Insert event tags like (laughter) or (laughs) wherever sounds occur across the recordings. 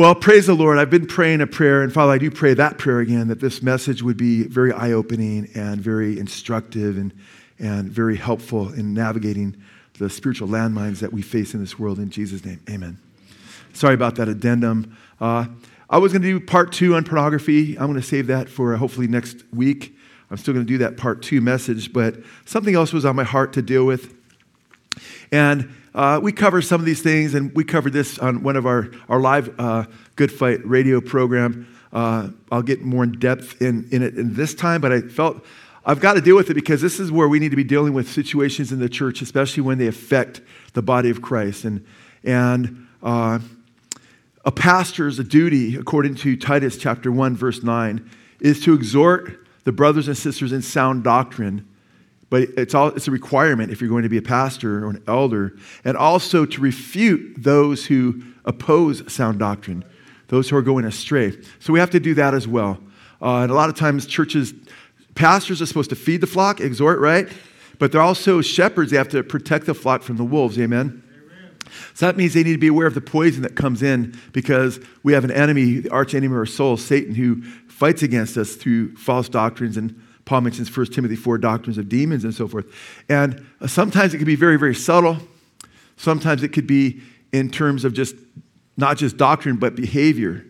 Well, praise the Lord. I've been praying a prayer, and Father, I do pray that prayer again that this message would be very eye opening and very instructive and, and very helpful in navigating the spiritual landmines that we face in this world. In Jesus' name, amen. Sorry about that addendum. Uh, I was going to do part two on pornography. I'm going to save that for hopefully next week. I'm still going to do that part two message, but something else was on my heart to deal with. And uh, we cover some of these things, and we covered this on one of our, our live uh, Good Fight radio program. Uh, I'll get more in depth in, in it in this time, but I felt I've got to deal with it because this is where we need to be dealing with situations in the church, especially when they affect the body of Christ. And, and uh, a pastor's duty, according to Titus chapter 1, verse 9, is to exhort the brothers and sisters in sound doctrine but it's, all, it's a requirement if you're going to be a pastor or an elder, and also to refute those who oppose sound doctrine, those who are going astray. So we have to do that as well. Uh, and a lot of times, churches, pastors are supposed to feed the flock, exhort, right? But they're also shepherds. They have to protect the flock from the wolves. Amen? Amen. So that means they need to be aware of the poison that comes in because we have an enemy, the arch enemy of our soul, Satan, who fights against us through false doctrines and Paul mentions 1 Timothy 4 doctrines of demons and so forth. And uh, sometimes it can be very, very subtle. Sometimes it could be in terms of just not just doctrine, but behavior.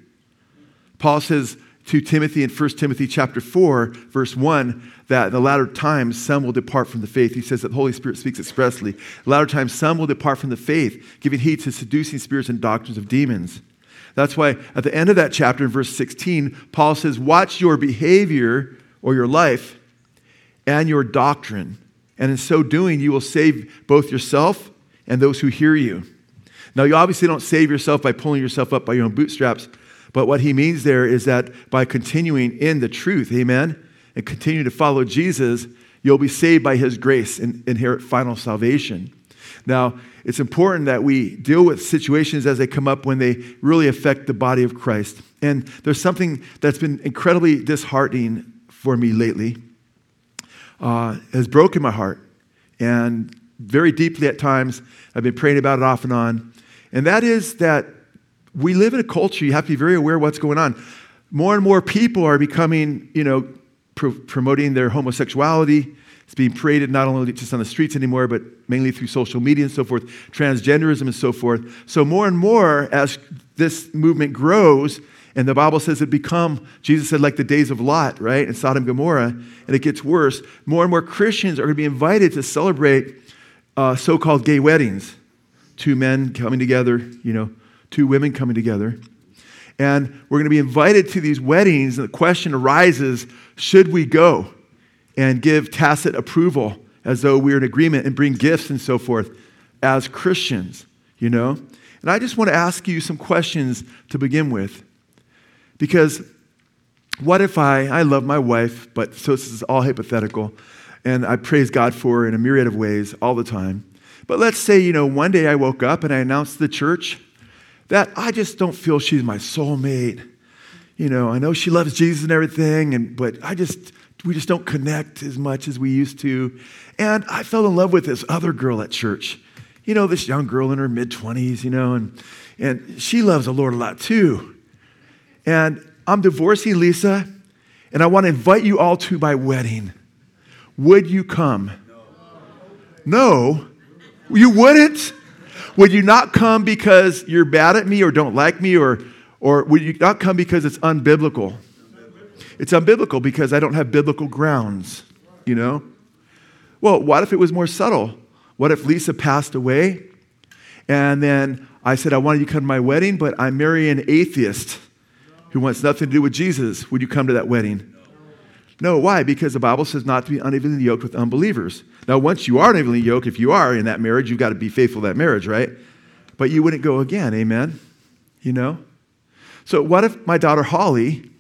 Paul says to Timothy in 1 Timothy chapter 4, verse 1, that in the latter times some will depart from the faith. He says that the Holy Spirit speaks expressly. The latter times some will depart from the faith, giving heed to seducing spirits and doctrines of demons. That's why at the end of that chapter in verse 16, Paul says, Watch your behavior or your life and your doctrine. And in so doing, you will save both yourself and those who hear you. Now, you obviously don't save yourself by pulling yourself up by your own bootstraps, but what he means there is that by continuing in the truth, amen, and continue to follow Jesus, you'll be saved by his grace and inherit final salvation. Now, it's important that we deal with situations as they come up when they really affect the body of Christ. And there's something that's been incredibly disheartening for me lately uh, has broken my heart. And very deeply at times, I've been praying about it off and on. And that is that we live in a culture, you have to be very aware what's going on. More and more people are becoming, you know, pro- promoting their homosexuality. It's being paraded not only just on the streets anymore, but mainly through social media and so forth, transgenderism and so forth. So, more and more, as this movement grows, and the Bible says it become, Jesus said, like the days of Lot, right? In Sodom and Gomorrah. And it gets worse. More and more Christians are going to be invited to celebrate uh, so called gay weddings. Two men coming together, you know, two women coming together. And we're going to be invited to these weddings. And the question arises should we go and give tacit approval as though we're in agreement and bring gifts and so forth as Christians, you know? And I just want to ask you some questions to begin with. Because what if I, I love my wife, but so this is all hypothetical, and I praise God for her in a myriad of ways all the time. But let's say, you know, one day I woke up and I announced to the church that I just don't feel she's my soulmate. You know, I know she loves Jesus and everything, and but I just we just don't connect as much as we used to. And I fell in love with this other girl at church. You know, this young girl in her mid 20s, you know, and and she loves the Lord a lot too. And I'm divorcing Lisa, and I want to invite you all to my wedding. Would you come? No. You wouldn't? Would you not come because you're bad at me or don't like me, or, or would you not come because it's unbiblical? It's unbiblical because I don't have biblical grounds, you know? Well, what if it was more subtle? What if Lisa passed away and then I said, I wanted you to come to my wedding, but I'm marrying an atheist who wants nothing to do with Jesus, would you come to that wedding? No. Why? Because the Bible says not to be unevenly yoked with unbelievers. Now, once you are unevenly yoked, if you are in that marriage, you've got to be faithful to that marriage, right? But you wouldn't go again, amen? You know? So, what if my daughter Holly,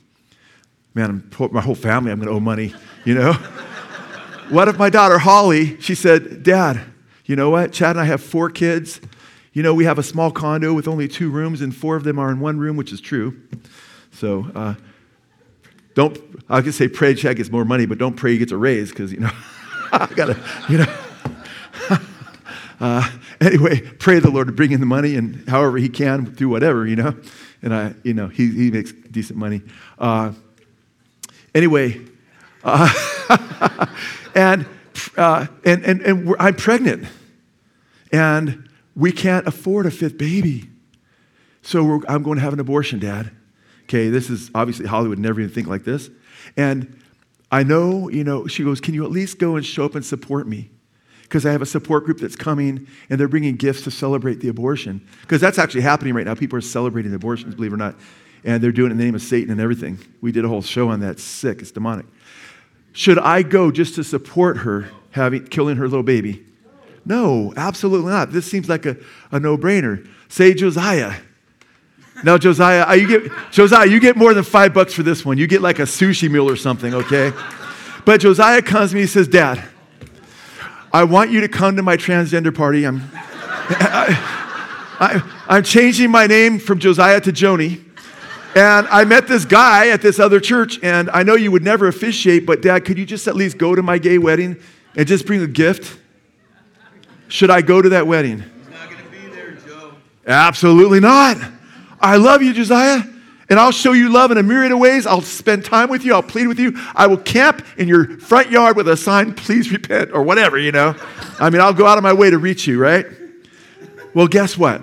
man, my whole family, I'm going to owe money, you know? (laughs) what if my daughter Holly, she said, Dad, you know what? Chad and I have four kids. You know, we have a small condo with only two rooms, and four of them are in one room, which is true. So uh, don't, I could say pray Chad gets more money, but don't pray he gets a raise because, you know, (laughs) I got to, you know. (laughs) uh, anyway, pray the Lord to bring in the money and however he can through whatever, you know. And I, you know, he, he makes decent money. Uh, anyway, uh, (laughs) and, uh, and, and, and I'm pregnant. And we can't afford a fifth baby. So I'm going to have an abortion, Dad. Okay, this is obviously Holly would never even think like this. And I know, you know, she goes, Can you at least go and show up and support me? Because I have a support group that's coming and they're bringing gifts to celebrate the abortion. Because that's actually happening right now. People are celebrating the abortions, believe it or not. And they're doing it in the name of Satan and everything. We did a whole show on that. It's sick, it's demonic. Should I go just to support her having killing her little baby? No, absolutely not. This seems like a, a no-brainer. Say Josiah. Now, Josiah, you get Josiah, you get more than five bucks for this one. You get like a sushi meal or something, okay? But Josiah comes to me, he says, Dad, I want you to come to my transgender party. I'm, I, am changing my name from Josiah to Joni. And I met this guy at this other church, and I know you would never officiate, but Dad, could you just at least go to my gay wedding and just bring a gift? Should I go to that wedding? He's not going to be there, Joe. Absolutely not. I love you, Josiah, and I'll show you love in a myriad of ways. I'll spend time with you. I'll plead with you. I will camp in your front yard with a sign, please repent, or whatever, you know. I mean, I'll go out of my way to reach you, right? Well, guess what?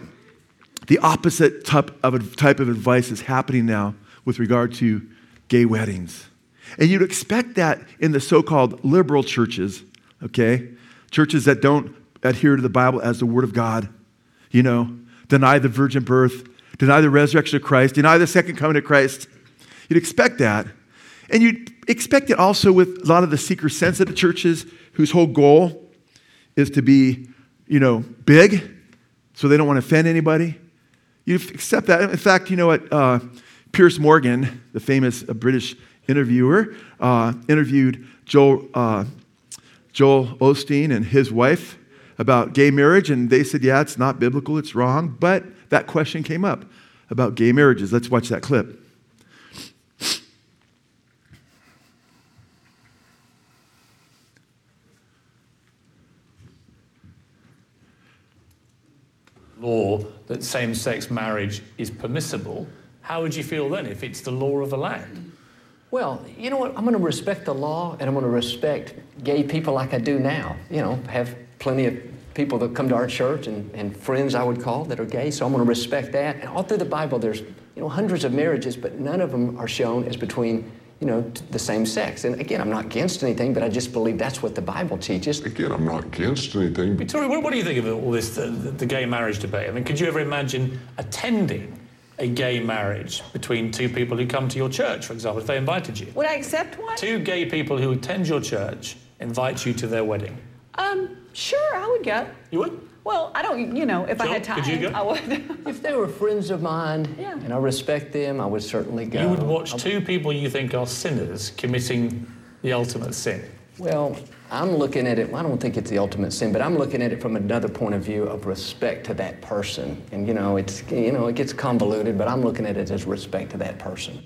The opposite type of, type of advice is happening now with regard to gay weddings. And you'd expect that in the so called liberal churches, okay? Churches that don't adhere to the Bible as the Word of God, you know, deny the virgin birth, deny the resurrection of Christ, deny the second coming of Christ. You'd expect that. And you'd expect it also with a lot of the seeker sensitive churches whose whole goal is to be, you know, big, so they don't want to offend anybody. You accept that. In fact, you know what? Uh, Piers Morgan, the famous uh, British interviewer, uh, interviewed Joel, uh, Joel Osteen and his wife about gay marriage, and they said, yeah, it's not biblical, it's wrong. But that question came up about gay marriages. Let's watch that clip. Law that same sex marriage is permissible, how would you feel then if it's the law of the land? Well, you know what? I'm going to respect the law and I'm going to respect gay people like I do now. You know, have plenty of people that come to our church and, and friends I would call that are gay, so I'm going to respect that. And all through the Bible, there's you know hundreds of marriages, but none of them are shown as between you know the same sex. And again, I'm not against anything, but I just believe that's what the Bible teaches. Again, I'm not against anything. Victoria, what, what do you think of all this, the, the gay marriage debate? I mean, could you ever imagine attending? a gay marriage between two people who come to your church, for example, if they invited you? Would I accept one? Two gay people who attend your church invite you to their wedding. Um, sure, I would go. You would? Well, I don't, you know, if I had time, could you go? I would. if they were friends of mine Yeah. and I respect them, I would certainly go. You would watch two people you think are sinners committing the ultimate sin. Well, I'm looking at it, I don't think it's the ultimate sin, but I'm looking at it from another point of view of respect to that person. And you know, it's you know, it gets convoluted, but I'm looking at it as respect to that person.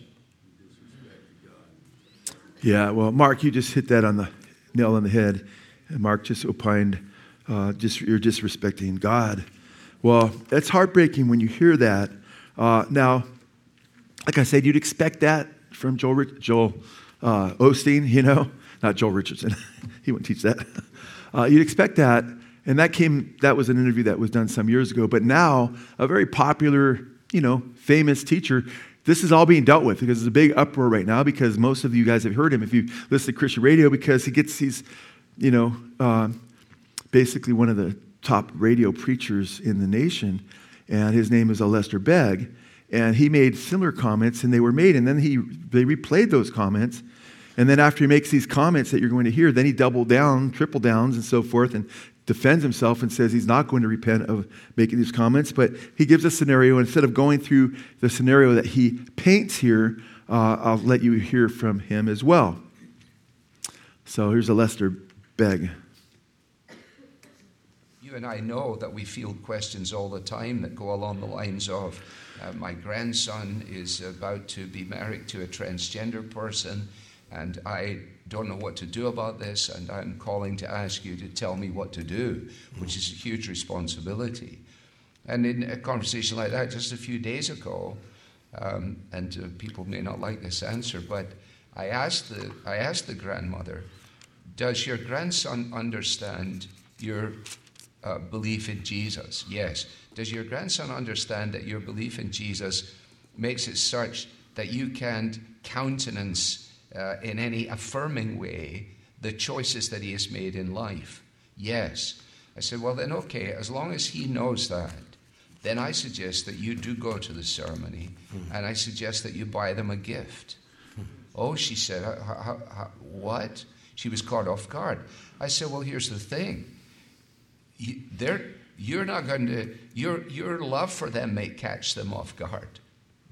Yeah, well, Mark, you just hit that on the nail on the head. And Mark just opined, uh, just, you're disrespecting God. Well, it's heartbreaking when you hear that. Uh, now, like I said, you'd expect that from Joel, Joel uh, Osteen, you know, not Joel Richardson. (laughs) he wouldn't teach that. Uh, you'd expect that. And that came, that was an interview that was done some years ago. But now, a very popular, you know, famous teacher, this is all being dealt with because there's a big uproar right now because most of you guys have heard him if you listen to Christian radio because he gets these you know, uh, basically one of the top radio preachers in the nation, and his name is Alistair Begg. And he made similar comments, and they were made, and then he they replayed those comments. And then after he makes these comments that you're going to hear, then he doubled down, triple downs, and so forth, and defends himself and says he's not going to repent of making these comments. But he gives a scenario. Instead of going through the scenario that he paints here, uh, I'll let you hear from him as well. So here's Alistair You and I know that we field questions all the time that go along the lines of uh, my grandson is about to be married to a transgender person, and I don't know what to do about this, and I'm calling to ask you to tell me what to do, which is a huge responsibility. And in a conversation like that, just a few days ago, um, and uh, people may not like this answer, but I asked the, I asked the grandmother, Does your grandson understand your uh, belief in Jesus? Yes. Does your grandson understand that your belief in Jesus makes it such that you can't countenance uh, in any affirming way the choices that he has made in life? Yes. I said, Well, then, okay, as long as he knows that, then I suggest that you do go to the ceremony mm. and I suggest that you buy them a gift. Mm. Oh, she said, what? She was caught off guard. I said, well, here's the thing. You, you're not going to, your, your love for them may catch them off guard,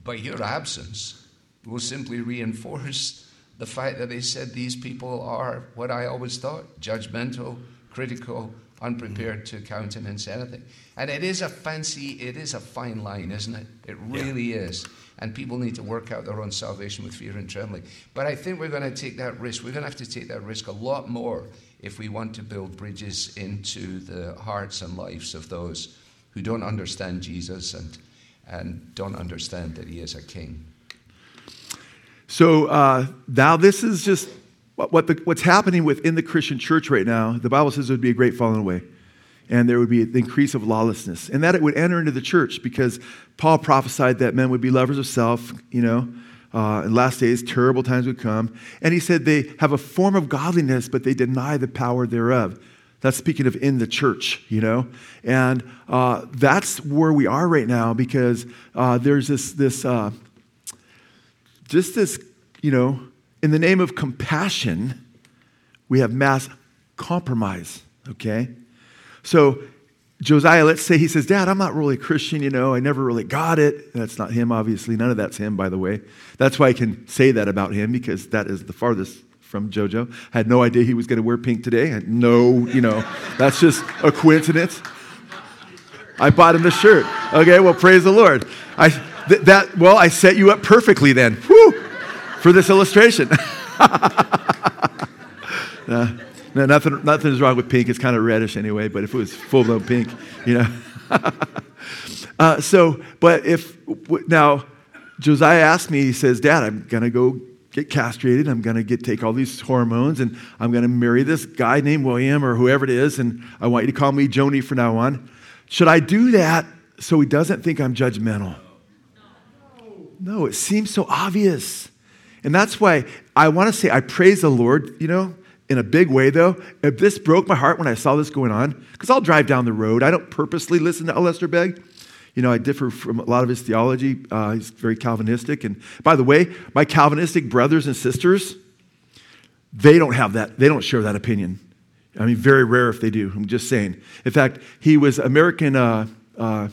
but your absence will simply reinforce the fact that they said these people are what I always thought judgmental, critical, unprepared to countenance anything. And it is a fancy, it is a fine line, isn't it? It really yeah. is. And people need to work out their own salvation with fear and trembling. But I think we're going to take that risk. We're going to have to take that risk a lot more if we want to build bridges into the hearts and lives of those who don't understand Jesus and, and don't understand that he is a king. So uh, now this is just what the, what's happening within the Christian church right now, the Bible says there would be a great falling away. And there would be an increase of lawlessness. And that it would enter into the church because Paul prophesied that men would be lovers of self, you know, uh, in last days, terrible times would come. And he said they have a form of godliness, but they deny the power thereof. That's speaking of in the church, you know? And uh, that's where we are right now because uh, there's this, this uh, just this, you know, in the name of compassion, we have mass compromise, okay? So, Josiah, let's say he says, Dad, I'm not really a Christian, you know, I never really got it. That's not him, obviously. None of that's him, by the way. That's why I can say that about him, because that is the farthest from JoJo. I had no idea he was going to wear pink today. No, you know, that's just a coincidence. I bought him the shirt. Okay, well, praise the Lord. I, th- that, well, I set you up perfectly then. Whew for this illustration. (laughs) no, no, nothing, nothing is wrong with pink. It's kind of reddish anyway, but if it was full blown pink, you know. (laughs) uh, so, but if, now, Josiah asked me, he says, Dad, I'm going to go get castrated. I'm going to get take all these hormones and I'm going to marry this guy named William or whoever it is. And I want you to call me Joni from now on. Should I do that so he doesn't think I'm judgmental? No, it seems so obvious. And that's why I want to say I praise the Lord, you know, in a big way though. If this broke my heart when I saw this going on, because I'll drive down the road. I don't purposely listen to Alistair Begg. You know, I differ from a lot of his theology. Uh, he's very Calvinistic. And by the way, my Calvinistic brothers and sisters, they don't have that, they don't share that opinion. I mean, very rare if they do. I'm just saying. In fact, he was American, uh, uh,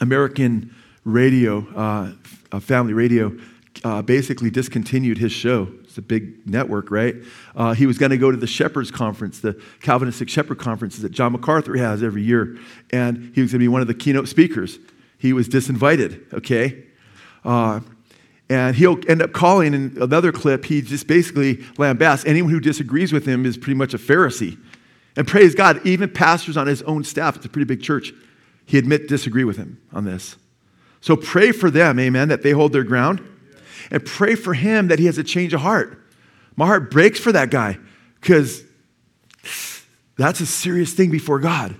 American radio, uh, family radio uh, basically discontinued his show. It's a big network, right? Uh, he was going to go to the Shepherds Conference, the Calvinistic Shepherd Conferences that John MacArthur has every year, and he was going to be one of the keynote speakers. He was disinvited, okay? Uh, and he'll end up calling in another clip, he just basically lambasts anyone who disagrees with him is pretty much a Pharisee. And praise God, even pastors on his own staff, it's a pretty big church, he admit disagree with him on this. So pray for them, amen, that they hold their ground and pray for him that he has a change of heart. My heart breaks for that guy because that's a serious thing before God.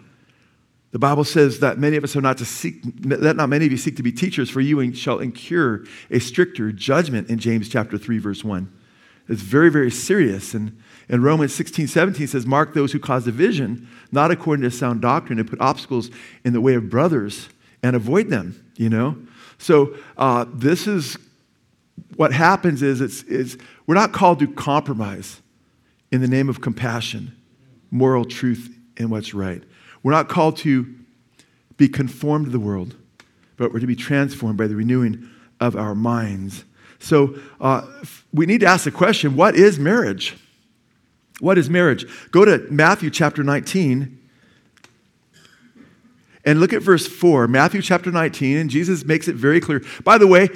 The Bible says that many of us are not to seek, that not many of you seek to be teachers, for you shall incur a stricter judgment in James chapter 3, verse 1. It's very, very serious. And in Romans 16, 17 says, Mark those who cause division, not according to sound doctrine, and put obstacles in the way of brothers and avoid them, you know? So uh, this is what happens is, it's, it's, we're not called to compromise in the name of compassion, moral truth, and what's right. We're not called to be conformed to the world, but we're to be transformed by the renewing of our minds. So uh, we need to ask the question what is marriage? What is marriage? Go to Matthew chapter 19 and look at verse 4. Matthew chapter 19, and Jesus makes it very clear. By the way,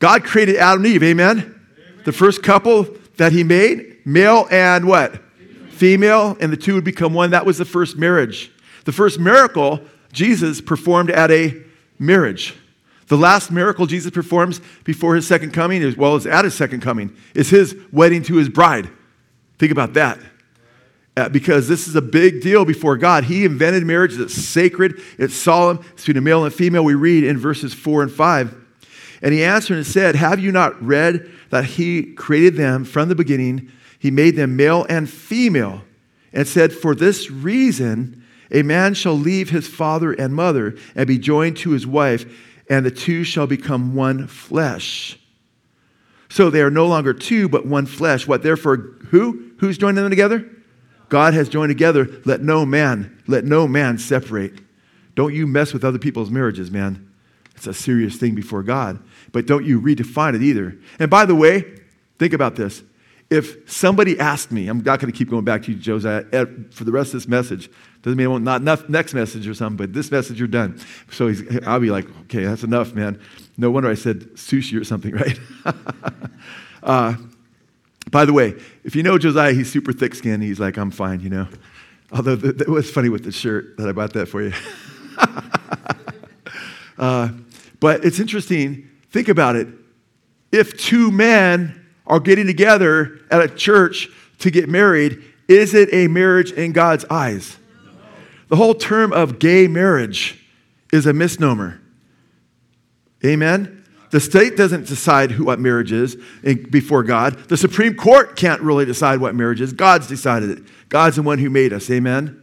God created Adam and Eve, amen? amen? The first couple that he made, male and what? Female, and the two would become one. That was the first marriage. The first miracle Jesus performed at a marriage. The last miracle Jesus performs before his second coming, as well as at his second coming, is his wedding to his bride. Think about that. Uh, because this is a big deal before God. He invented marriage, it's sacred, it's solemn, it's between a male and a female. We read in verses 4 and 5. And he answered and said, Have you not read that he created them from the beginning? He made them male and female, and said, For this reason, a man shall leave his father and mother and be joined to his wife, and the two shall become one flesh. So they are no longer two, but one flesh. What therefore, who? Who's joining them together? God has joined together. Let no man, let no man separate. Don't you mess with other people's marriages, man. It's a serious thing before God. But don't you redefine it either. And by the way, think about this. If somebody asked me, I'm not going to keep going back to you, Josiah, for the rest of this message. Doesn't mean I won't, not enough, next message or something, but this message you're done. So I'll be like, okay, that's enough, man. No wonder I said sushi or something, (laughs) right? uh, by the way, if you know Josiah, he's super thick skinned. He's like, I'm fine, you know. Although it was funny with the shirt that I bought that for you. (laughs) uh, but it's interesting. Think about it. If two men are getting together at a church to get married, is it a marriage in God's eyes? The whole term of gay marriage is a misnomer. Amen? The state doesn't decide who, what marriage is before God. The Supreme Court can't really decide what marriage is. God's decided it. God's the one who made us. Amen?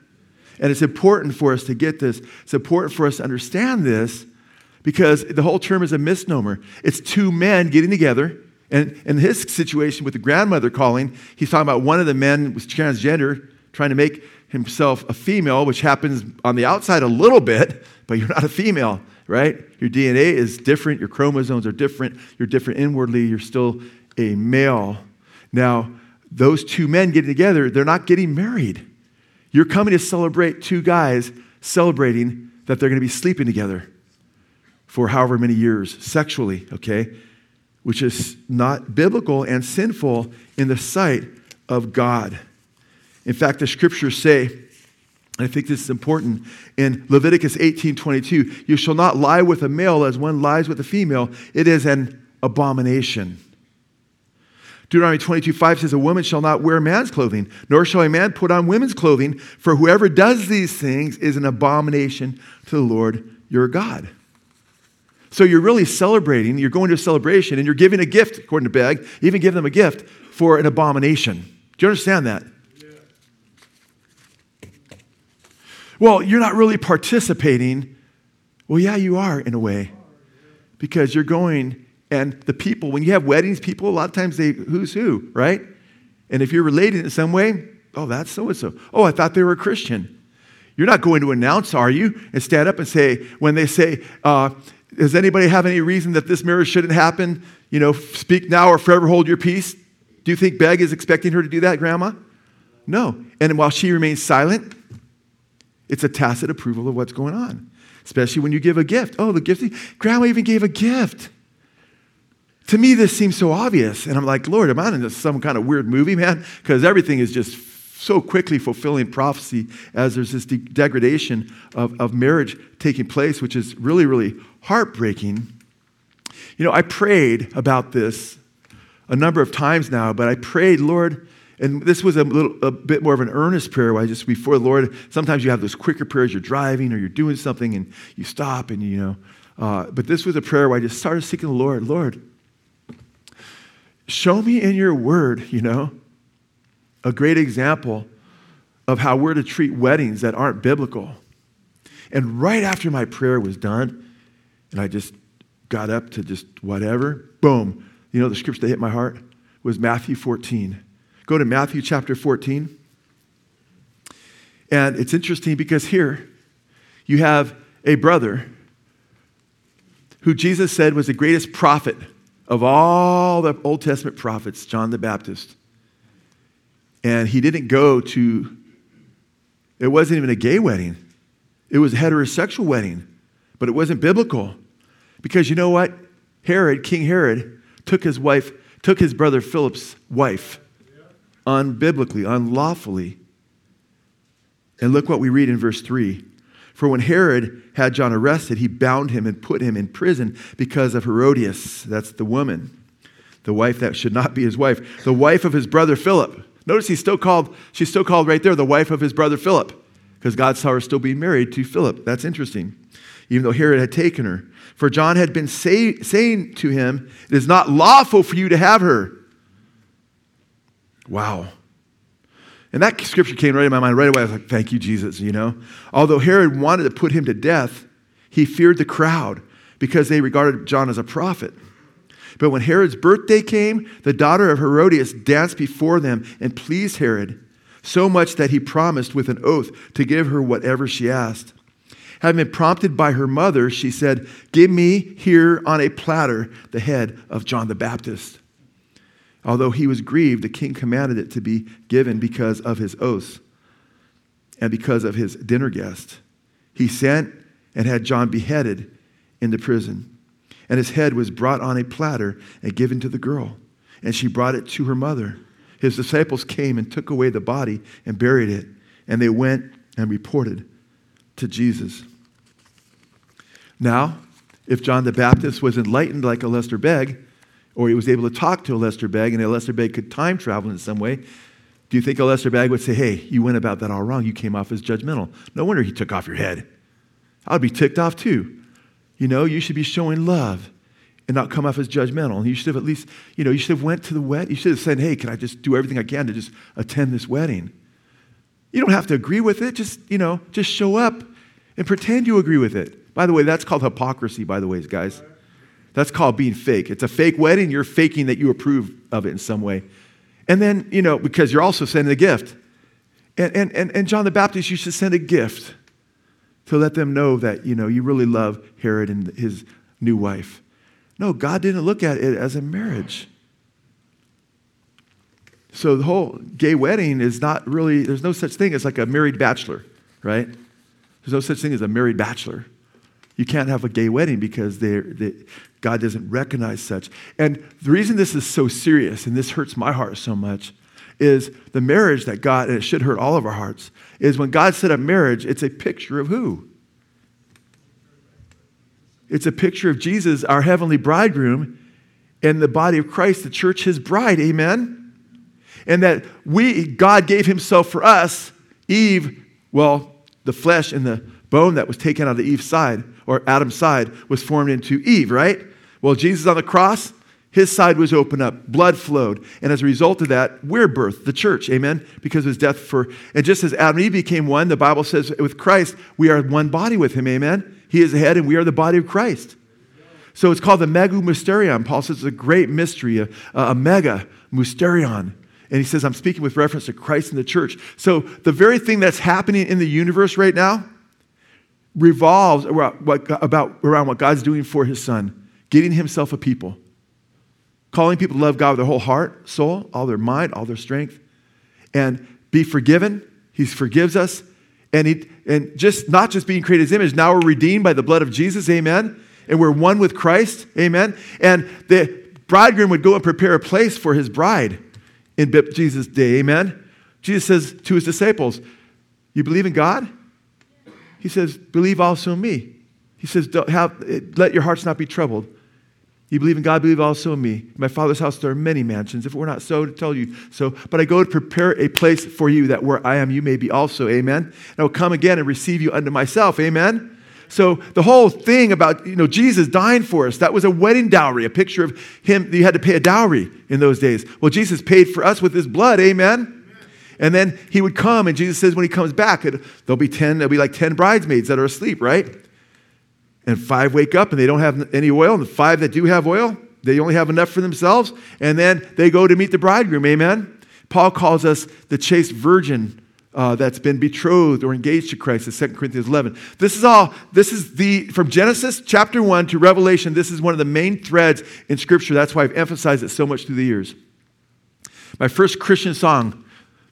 And it's important for us to get this. It's important for us to understand this because the whole term is a misnomer. It's two men getting together. And in his situation with the grandmother calling, he's talking about one of the men was transgender, trying to make himself a female, which happens on the outside a little bit, but you're not a female right? Your DNA is different, your chromosomes are different, you're different inwardly, you're still a male. Now, those two men getting together, they're not getting married. You're coming to celebrate two guys celebrating that they're going to be sleeping together for however many years sexually, okay? Which is not biblical and sinful in the sight of God. In fact, the scriptures say, I think this is important. In Leviticus 18 22, you shall not lie with a male as one lies with a female. It is an abomination. Deuteronomy 22 5 says, A woman shall not wear man's clothing, nor shall a man put on women's clothing, for whoever does these things is an abomination to the Lord your God. So you're really celebrating, you're going to a celebration, and you're giving a gift, according to Begg, even give them a gift for an abomination. Do you understand that? Well, you're not really participating. Well, yeah, you are in a way. Because you're going, and the people, when you have weddings, people, a lot of times they, who's who, right? And if you're related in some way, oh, that's so and so. Oh, I thought they were a Christian. You're not going to announce, are you? And stand up and say, when they say, uh, does anybody have any reason that this marriage shouldn't happen? You know, speak now or forever hold your peace. Do you think Begg is expecting her to do that, Grandma? No. And while she remains silent, it's a tacit approval of what's going on, especially when you give a gift. Oh, the gift, grandma even gave a gift. To me, this seems so obvious. And I'm like, Lord, am I in some kind of weird movie, man? Because everything is just so quickly fulfilling prophecy as there's this de- degradation of, of marriage taking place, which is really, really heartbreaking. You know, I prayed about this a number of times now, but I prayed, Lord, and this was a little a bit more of an earnest prayer where I just before the Lord, sometimes you have those quicker prayers, you're driving or you're doing something and you stop and you know. Uh, but this was a prayer where I just started seeking the Lord. Lord, show me in your word, you know, a great example of how we're to treat weddings that aren't biblical. And right after my prayer was done, and I just got up to just whatever, boom, you know, the scripture that hit my heart was Matthew 14. Go to Matthew chapter 14. And it's interesting because here you have a brother who Jesus said was the greatest prophet of all the Old Testament prophets, John the Baptist. And he didn't go to, it wasn't even a gay wedding, it was a heterosexual wedding, but it wasn't biblical. Because you know what? Herod, King Herod, took his wife, took his brother Philip's wife unbiblically, unlawfully. And look what we read in verse 3. For when Herod had John arrested, he bound him and put him in prison because of Herodias, that's the woman, the wife that should not be his wife, the wife of his brother Philip. Notice he's still called, she's still called right there, the wife of his brother Philip, because God saw her still being married to Philip. That's interesting, even though Herod had taken her. For John had been say, saying to him, It is not lawful for you to have her. Wow. And that scripture came right in my mind right away. I was like, thank you, Jesus, you know. Although Herod wanted to put him to death, he feared the crowd because they regarded John as a prophet. But when Herod's birthday came, the daughter of Herodias danced before them and pleased Herod, so much that he promised with an oath to give her whatever she asked. Having been prompted by her mother, she said, Give me here on a platter the head of John the Baptist. Although he was grieved, the king commanded it to be given because of his oaths and because of his dinner guest. He sent and had John beheaded in the prison. And his head was brought on a platter and given to the girl. And she brought it to her mother. His disciples came and took away the body and buried it. And they went and reported to Jesus. Now, if John the Baptist was enlightened like Alistair Begg, or he was able to talk to Alistair Begg, and Alistair Begg could time travel in some way, do you think Alistair Begg would say, Hey, you went about that all wrong. You came off as judgmental. No wonder he took off your head. I'd be ticked off too. You know, you should be showing love and not come off as judgmental. And you should have at least, you know, you should have went to the wedding. You should have said, hey, can I just do everything I can to just attend this wedding? You don't have to agree with it. Just, you know, just show up and pretend you agree with it. By the way, that's called hypocrisy, by the way, guys. That's called being fake. It's a fake wedding. You're faking that you approve of it in some way. And then, you know, because you're also sending a gift. And, and, and, and John the Baptist used to send a gift to let them know that, you know, you really love Herod and his new wife. No, God didn't look at it as a marriage. So the whole gay wedding is not really, there's no such thing as like a married bachelor, right? There's no such thing as a married bachelor. You can't have a gay wedding because they, God doesn't recognize such. And the reason this is so serious, and this hurts my heart so much, is the marriage that God, and it should hurt all of our hearts, is when God set up marriage, it's a picture of who? It's a picture of Jesus, our heavenly bridegroom, and the body of Christ, the church, his bride. Amen? And that we, God gave himself for us. Eve, well, the flesh and the bone that was taken out of Eve's side, or Adam's side, was formed into Eve, right? Well, Jesus on the cross, his side was opened up, blood flowed. And as a result of that, we're birthed, the church, amen? Because of his death for, and just as Adam and Eve became one, the Bible says with Christ, we are one body with him, amen? He is the head, and we are the body of Christ. So it's called the mega mysterion. Paul says it's a great mystery, a, a mega mysterion. And he says, I'm speaking with reference to Christ and the church. So the very thing that's happening in the universe right now revolves around what, about, around what God's doing for his son, getting himself a people, calling people to love God with their whole heart, soul, all their mind, all their strength, and be forgiven. He forgives us and, he, and just not just being created in his image, now we're redeemed by the blood of Jesus, amen. And we're one with Christ, amen. And the bridegroom would go and prepare a place for his bride in Jesus' day, amen. Jesus says to his disciples, You believe in God? He says, Believe also in me. He says, have, Let your hearts not be troubled. You believe in God, believe also in me. In my Father's house there are many mansions. If it were not so, to tell you so. But I go to prepare a place for you that where I am, you may be also. Amen. And I will come again and receive you unto myself. Amen. So the whole thing about you know Jesus dying for us, that was a wedding dowry, a picture of him. You had to pay a dowry in those days. Well, Jesus paid for us with his blood. Amen. And then he would come, and Jesus says when he comes back, there'll be 10, there'll be like 10 bridesmaids that are asleep, right? And five wake up and they don't have any oil, and the five that do have oil, they only have enough for themselves, and then they go to meet the bridegroom. Amen? Paul calls us the chaste virgin uh, that's been betrothed or engaged to Christ, in 2 Corinthians 11. This is all, this is the, from Genesis chapter 1 to Revelation, this is one of the main threads in Scripture. That's why I've emphasized it so much through the years. My first Christian song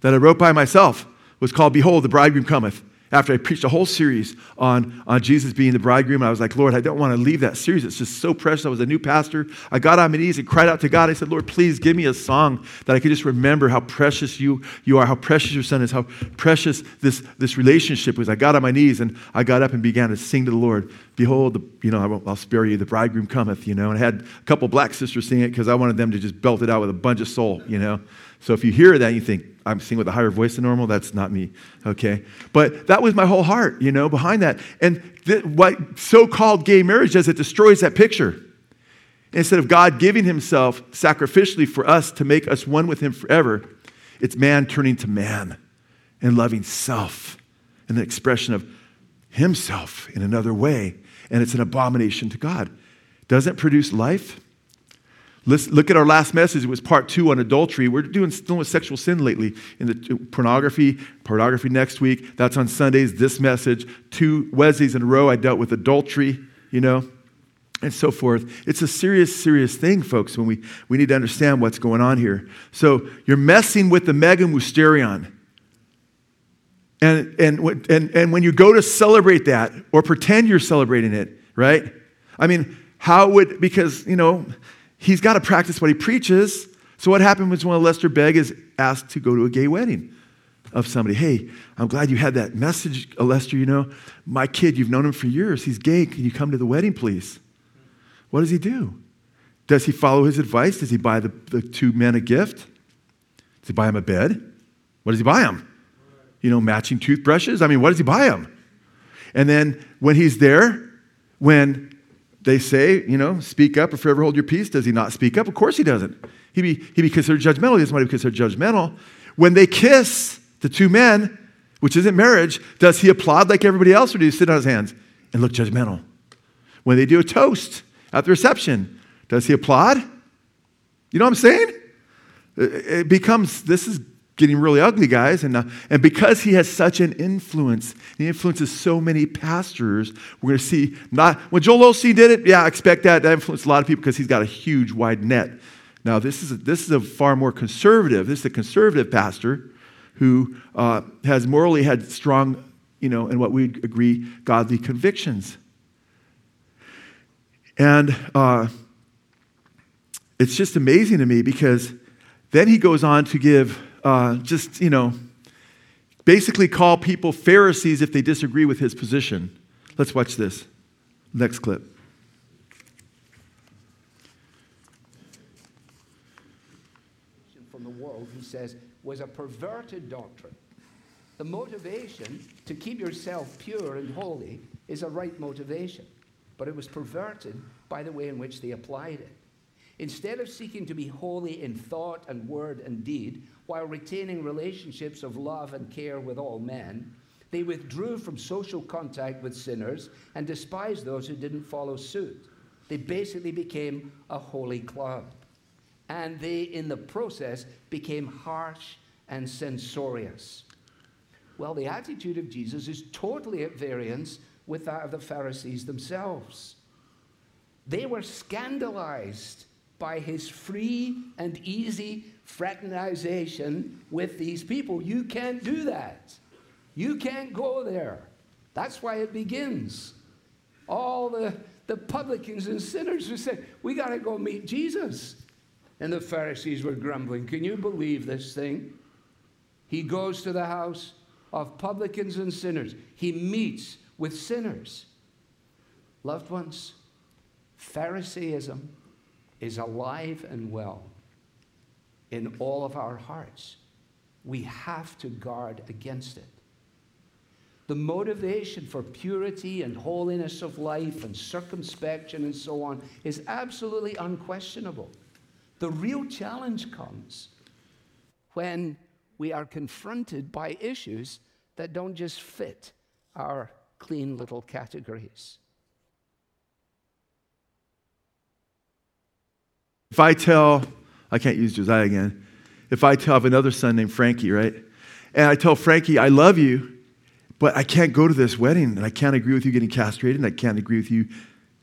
that I wrote by myself was called Behold, the Bridegroom Cometh. After I preached a whole series on, on Jesus being the bridegroom. I was like, Lord, I don't want to leave that series. It's just so precious. I was a new pastor. I got on my knees and cried out to God. I said, Lord, please give me a song that I could just remember how precious you, you are, how precious your son is, how precious this, this relationship was. I got on my knees and I got up and began to sing to the Lord, Behold, the, you know, I'll spare you, the bridegroom cometh, you know. And I had a couple black sisters sing it because I wanted them to just belt it out with a bunch of soul, you know. So if you hear that, you think, I'm singing with a higher voice than normal, that's not me, okay? But that was my whole heart, you know, behind that. And th- what so called gay marriage does, it destroys that picture. Instead of God giving himself sacrificially for us to make us one with him forever, it's man turning to man and loving self and the expression of himself in another way. And it's an abomination to God. Doesn't produce life, Let's look at our last message. It was part two on adultery. We're doing still with sexual sin lately in the pornography, pornography next week. That's on Sundays. This message, two Wednesdays in a row, I dealt with adultery, you know, and so forth. It's a serious, serious thing, folks, when we, we need to understand what's going on here. So you're messing with the mega mysterion. And, and, and, and when you go to celebrate that or pretend you're celebrating it, right? I mean, how would, because, you know, he's got to practice what he preaches. So what happened was when Alistair Begg is asked to go to a gay wedding of somebody. Hey, I'm glad you had that message, Alistair. You know, my kid, you've known him for years. He's gay. Can you come to the wedding, please? What does he do? Does he follow his advice? Does he buy the, the two men a gift? Does he buy him a bed? What does he buy him? You know, matching toothbrushes? I mean, what does he buy him? And then when he's there, when they say, you know, speak up or forever hold your peace. Does he not speak up? Of course he doesn't. He be, he be considered judgmental. He doesn't want to be considered judgmental. When they kiss, the two men, which isn't marriage, does he applaud like everybody else or do he sit on his hands and look judgmental? When they do a toast at the reception, does he applaud? You know what I'm saying? It becomes, this is getting really ugly, guys. And, uh, and because he has such an influence, he influences so many pastors, we're going to see not, when Joel Osteen did it, yeah, I expect that. That influenced a lot of people because he's got a huge, wide net. Now, this is a, this is a far more conservative, this is a conservative pastor who uh, has morally had strong, you know, and what we agree, godly convictions. And uh, it's just amazing to me because then he goes on to give uh, just, you know, basically call people Pharisees if they disagree with his position. Let's watch this. Next clip. From the world, he says, was a perverted doctrine. The motivation to keep yourself pure and holy is a right motivation, but it was perverted by the way in which they applied it. Instead of seeking to be holy in thought and word and deed, while retaining relationships of love and care with all men, they withdrew from social contact with sinners and despised those who didn't follow suit. They basically became a holy club. And they, in the process, became harsh and censorious. Well, the attitude of Jesus is totally at variance with that of the Pharisees themselves. They were scandalized by his free and easy fraternization with these people. You can't do that. You can't go there. That's why it begins. All the, the publicans and sinners who said, We got to go meet Jesus. And the Pharisees were grumbling. Can you believe this thing? He goes to the house of publicans and sinners, he meets with sinners. Loved ones, Pharisaism is alive and well in all of our hearts. We have to guard against it. The motivation for purity and holiness of life and circumspection and so on is absolutely unquestionable. The real challenge comes when we are confronted by issues that don't just fit our clean little categories. If I tell, I can't use Josiah again, if I tell, I have another son named Frankie, right? And I tell Frankie, I love you, but I can't go to this wedding, and I can't agree with you getting castrated, and I can't agree with you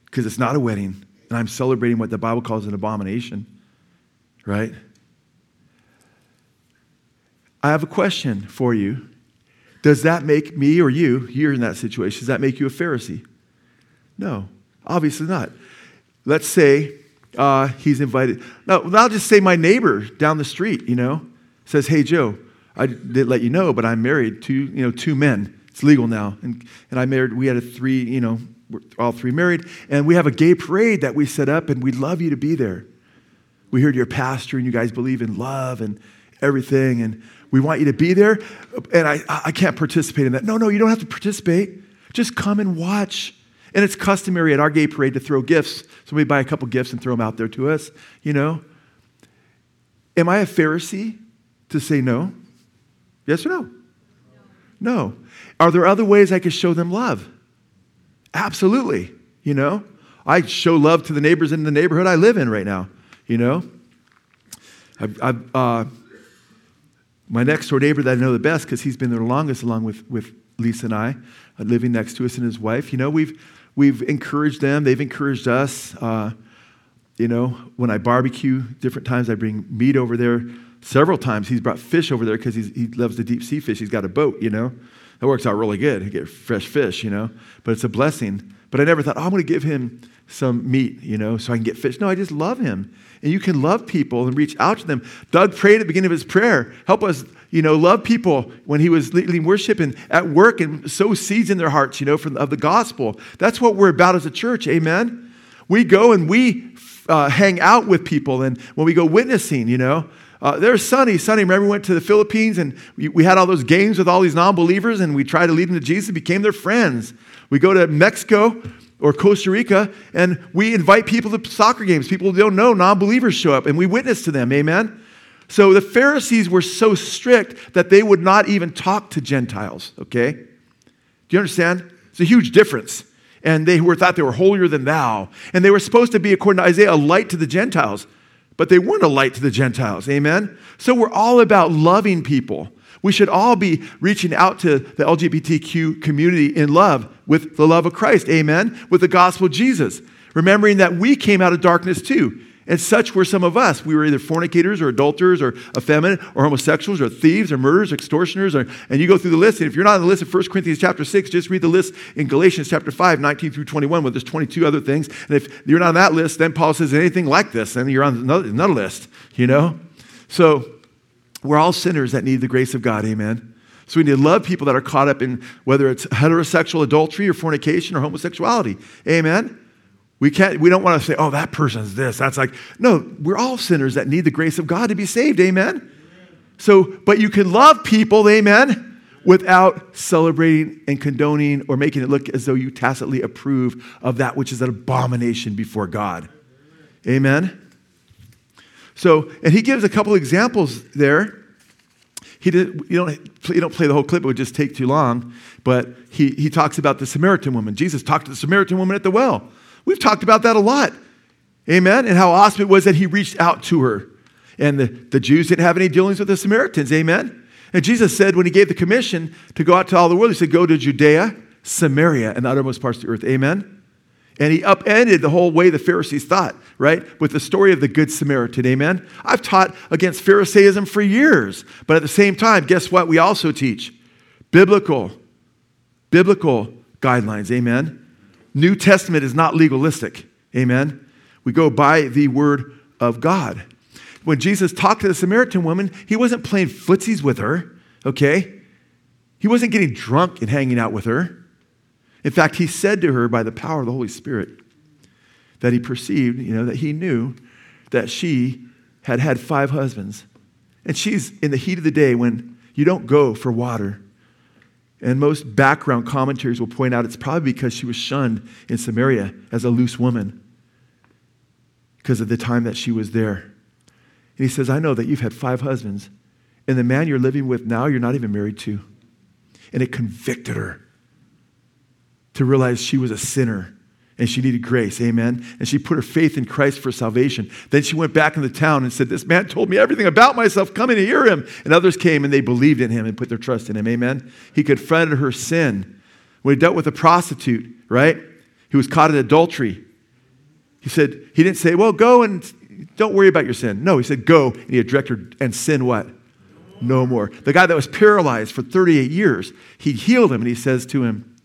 because it's not a wedding, and I'm celebrating what the Bible calls an abomination, right? I have a question for you. Does that make me or you, you're in that situation, does that make you a Pharisee? No, obviously not. Let's say uh, he's invited. Now, I'll just say my neighbor down the street, you know, says, Hey, Joe, I didn't let you know, but I'm married to, you know, two men. It's legal now. And, and I married, we had a three, you know, we're all three married. And we have a gay parade that we set up, and we'd love you to be there. We heard your pastor, and you guys believe in love and everything, and we want you to be there. And I, I can't participate in that. No, no, you don't have to participate. Just come and watch. And it's customary at our gay parade to throw gifts. So we buy a couple gifts and throw them out there to us, you know. Am I a Pharisee to say no? Yes or no? No. Are there other ways I could show them love? Absolutely. You know, I show love to the neighbors in the neighborhood I live in right now. You know, I've, I've, uh, my next door neighbor that I know the best because he's been there the longest, along with, with Lisa and I, uh, living next to us and his wife. You know, we've we've encouraged them. They've encouraged us. Uh, you know, when I barbecue, different times I bring meat over there. Several times he's brought fish over there because he loves the deep sea fish. He's got a boat, you know. That works out really good. You get fresh fish, you know. But it's a blessing. But I never thought, oh, I'm going to give him some meat, you know, so I can get fish. No, I just love him. And you can love people and reach out to them. Doug prayed at the beginning of his prayer, help us, you know, love people when he was leading worship and at work and sow seeds in their hearts, you know, from, of the gospel. That's what we're about as a church. Amen. We go and we uh, hang out with people. And when we go witnessing, you know, uh, there's Sonny. Sonny, remember we went to the Philippines and we, we had all those games with all these non believers and we tried to lead them to Jesus, became their friends. We go to Mexico or Costa Rica and we invite people to soccer games. People who don't know, non believers show up and we witness to them. Amen? So the Pharisees were so strict that they would not even talk to Gentiles, okay? Do you understand? It's a huge difference. And they were thought they were holier than thou. And they were supposed to be, according to Isaiah, a light to the Gentiles but they weren't a light to the Gentiles. Amen? So we're all about loving people. We should all be reaching out to the LGBTQ community in love with the love of Christ. Amen? With the gospel of Jesus. Remembering that we came out of darkness too. And such were some of us. We were either fornicators or adulterers or effeminate or homosexuals or thieves or murderers or extortioners. Or, and you go through the list. And if you're not on the list of 1 Corinthians chapter 6, just read the list in Galatians chapter 5, 19 through 21, where there's 22 other things. And if you're not on that list, then Paul says anything like this, then you're on another, another list, you know? So we're all sinners that need the grace of God. Amen. So we need to love people that are caught up in whether it's heterosexual adultery or fornication or homosexuality. Amen. We, can't, we don't want to say, oh, that person's this. That's like, no, we're all sinners that need the grace of God to be saved. Amen? So, but you can love people, amen, without celebrating and condoning or making it look as though you tacitly approve of that which is an abomination before God. Amen? So, and he gives a couple examples there. He did, you, don't, you don't play the whole clip, it would just take too long. But he, he talks about the Samaritan woman. Jesus talked to the Samaritan woman at the well. We've talked about that a lot. Amen. And how awesome it was that he reached out to her. And the, the Jews didn't have any dealings with the Samaritans. Amen. And Jesus said, when he gave the commission to go out to all the world, he said, Go to Judea, Samaria, and the uttermost parts of the earth. Amen. And he upended the whole way the Pharisees thought, right? With the story of the Good Samaritan. Amen. I've taught against Pharisaism for years. But at the same time, guess what? We also teach biblical, biblical guidelines. Amen. New Testament is not legalistic. Amen. We go by the word of God. When Jesus talked to the Samaritan woman, he wasn't playing footsies with her, okay? He wasn't getting drunk and hanging out with her. In fact, he said to her by the power of the Holy Spirit that he perceived, you know, that he knew that she had had five husbands. And she's in the heat of the day when you don't go for water. And most background commentaries will point out it's probably because she was shunned in Samaria as a loose woman because of the time that she was there. And he says, I know that you've had five husbands, and the man you're living with now, you're not even married to. And it convicted her to realize she was a sinner and she needed grace. Amen. And she put her faith in Christ for salvation. Then she went back in the town and said, This man told me everything about myself. Come and hear him. And others came and they believed in him and put their trust in him. Amen. He confronted her sin. When he dealt with a prostitute, right? He was caught in adultery. He said, He didn't say, Well, go and don't worry about your sin. No, he said, Go. And he directed and sin what? no more. The guy that was paralyzed for 38 years, he healed him and he says to him,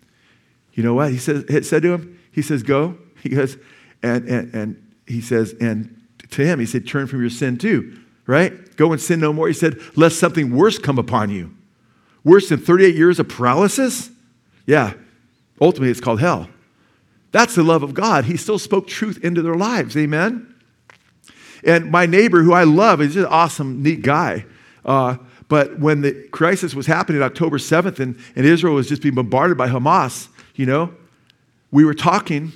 You know what? He said to him, He says, Go. (laughs) He goes, and, and, and he says, And to him, he said, Turn from your sin too, right? Go and sin no more. He said, Lest something worse come upon you. Worse than 38 years of paralysis? Yeah. Ultimately, it's called hell. That's the love of God. He still spoke truth into their lives. Amen? And my neighbor, who I love, is just an awesome, neat guy. Uh, but when the crisis was happening October 7th and, and Israel was just being bombarded by Hamas, you know, we were talking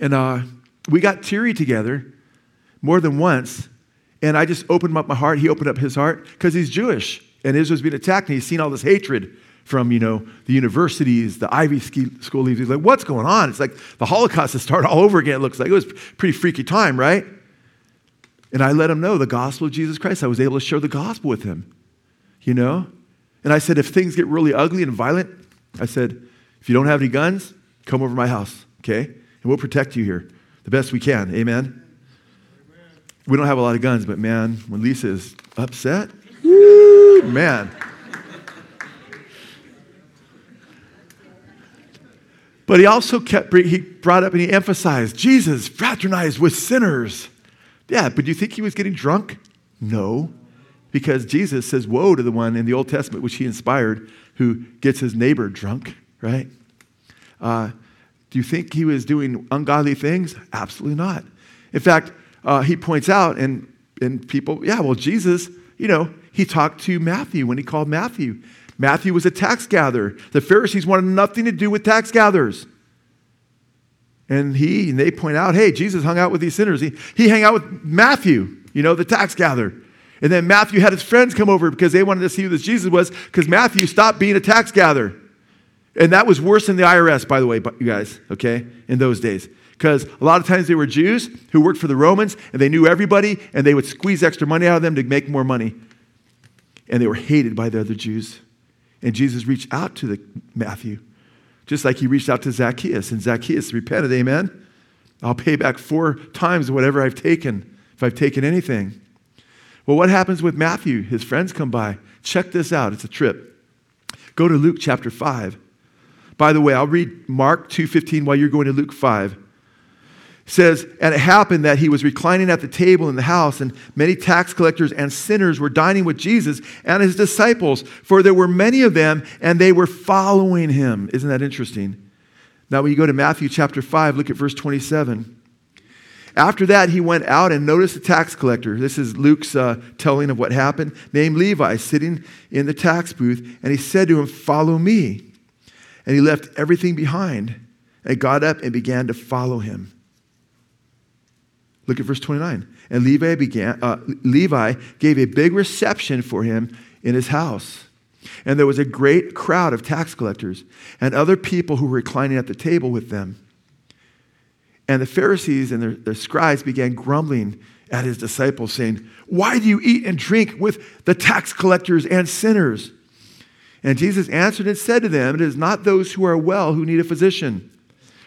and uh, we got teary together more than once. And I just opened up my heart. He opened up his heart because he's Jewish and Israel's being attacked and he's seen all this hatred from, you know, the universities, the Ivy school leaves. He's like, what's going on? It's like the Holocaust has started (laughs) all over again. It looks like it was pretty freaky time, right? And I let him know the gospel of Jesus Christ. I was able to share the gospel with him, you know? And I said, if things get really ugly and violent, I said, if you don't have any guns, come over my house, okay? And we'll protect you here the best we can. Amen? Amen. We don't have a lot of guns, but man, when Lisa is upset, woo, man. But he also kept, he brought up and he emphasized Jesus fraternized with sinners. Yeah, but do you think he was getting drunk? No, because Jesus says, Woe to the one in the Old Testament, which he inspired, who gets his neighbor drunk, right? Uh, do you think he was doing ungodly things? Absolutely not. In fact, uh, he points out, and, and people, yeah, well, Jesus, you know, he talked to Matthew when he called Matthew. Matthew was a tax gatherer. The Pharisees wanted nothing to do with tax gatherers. And he and they point out, hey, Jesus hung out with these sinners. He, he hung out with Matthew, you know, the tax gatherer. And then Matthew had his friends come over because they wanted to see who this Jesus was because Matthew stopped being a tax gatherer. And that was worse than the IRS, by the way, you guys, okay, in those days. Because a lot of times they were Jews who worked for the Romans and they knew everybody and they would squeeze extra money out of them to make more money. And they were hated by the other Jews. And Jesus reached out to the Matthew, just like he reached out to Zacchaeus. And Zacchaeus repented, amen? I'll pay back four times whatever I've taken, if I've taken anything. Well, what happens with Matthew? His friends come by. Check this out. It's a trip. Go to Luke chapter 5. By the way, I'll read Mark 2:15 while you're going to Luke 5 says, And it happened that he was reclining at the table in the house, and many tax collectors and sinners were dining with Jesus and his disciples, for there were many of them, and they were following him. Isn't that interesting? Now, when you go to Matthew chapter 5, look at verse 27. After that, he went out and noticed a tax collector. This is Luke's uh, telling of what happened, named Levi, sitting in the tax booth. And he said to him, Follow me. And he left everything behind and got up and began to follow him. Look at verse 29. And Levi, began, uh, Levi gave a big reception for him in his house. And there was a great crowd of tax collectors and other people who were reclining at the table with them. And the Pharisees and their, their scribes began grumbling at his disciples, saying, Why do you eat and drink with the tax collectors and sinners? And Jesus answered and said to them, It is not those who are well who need a physician,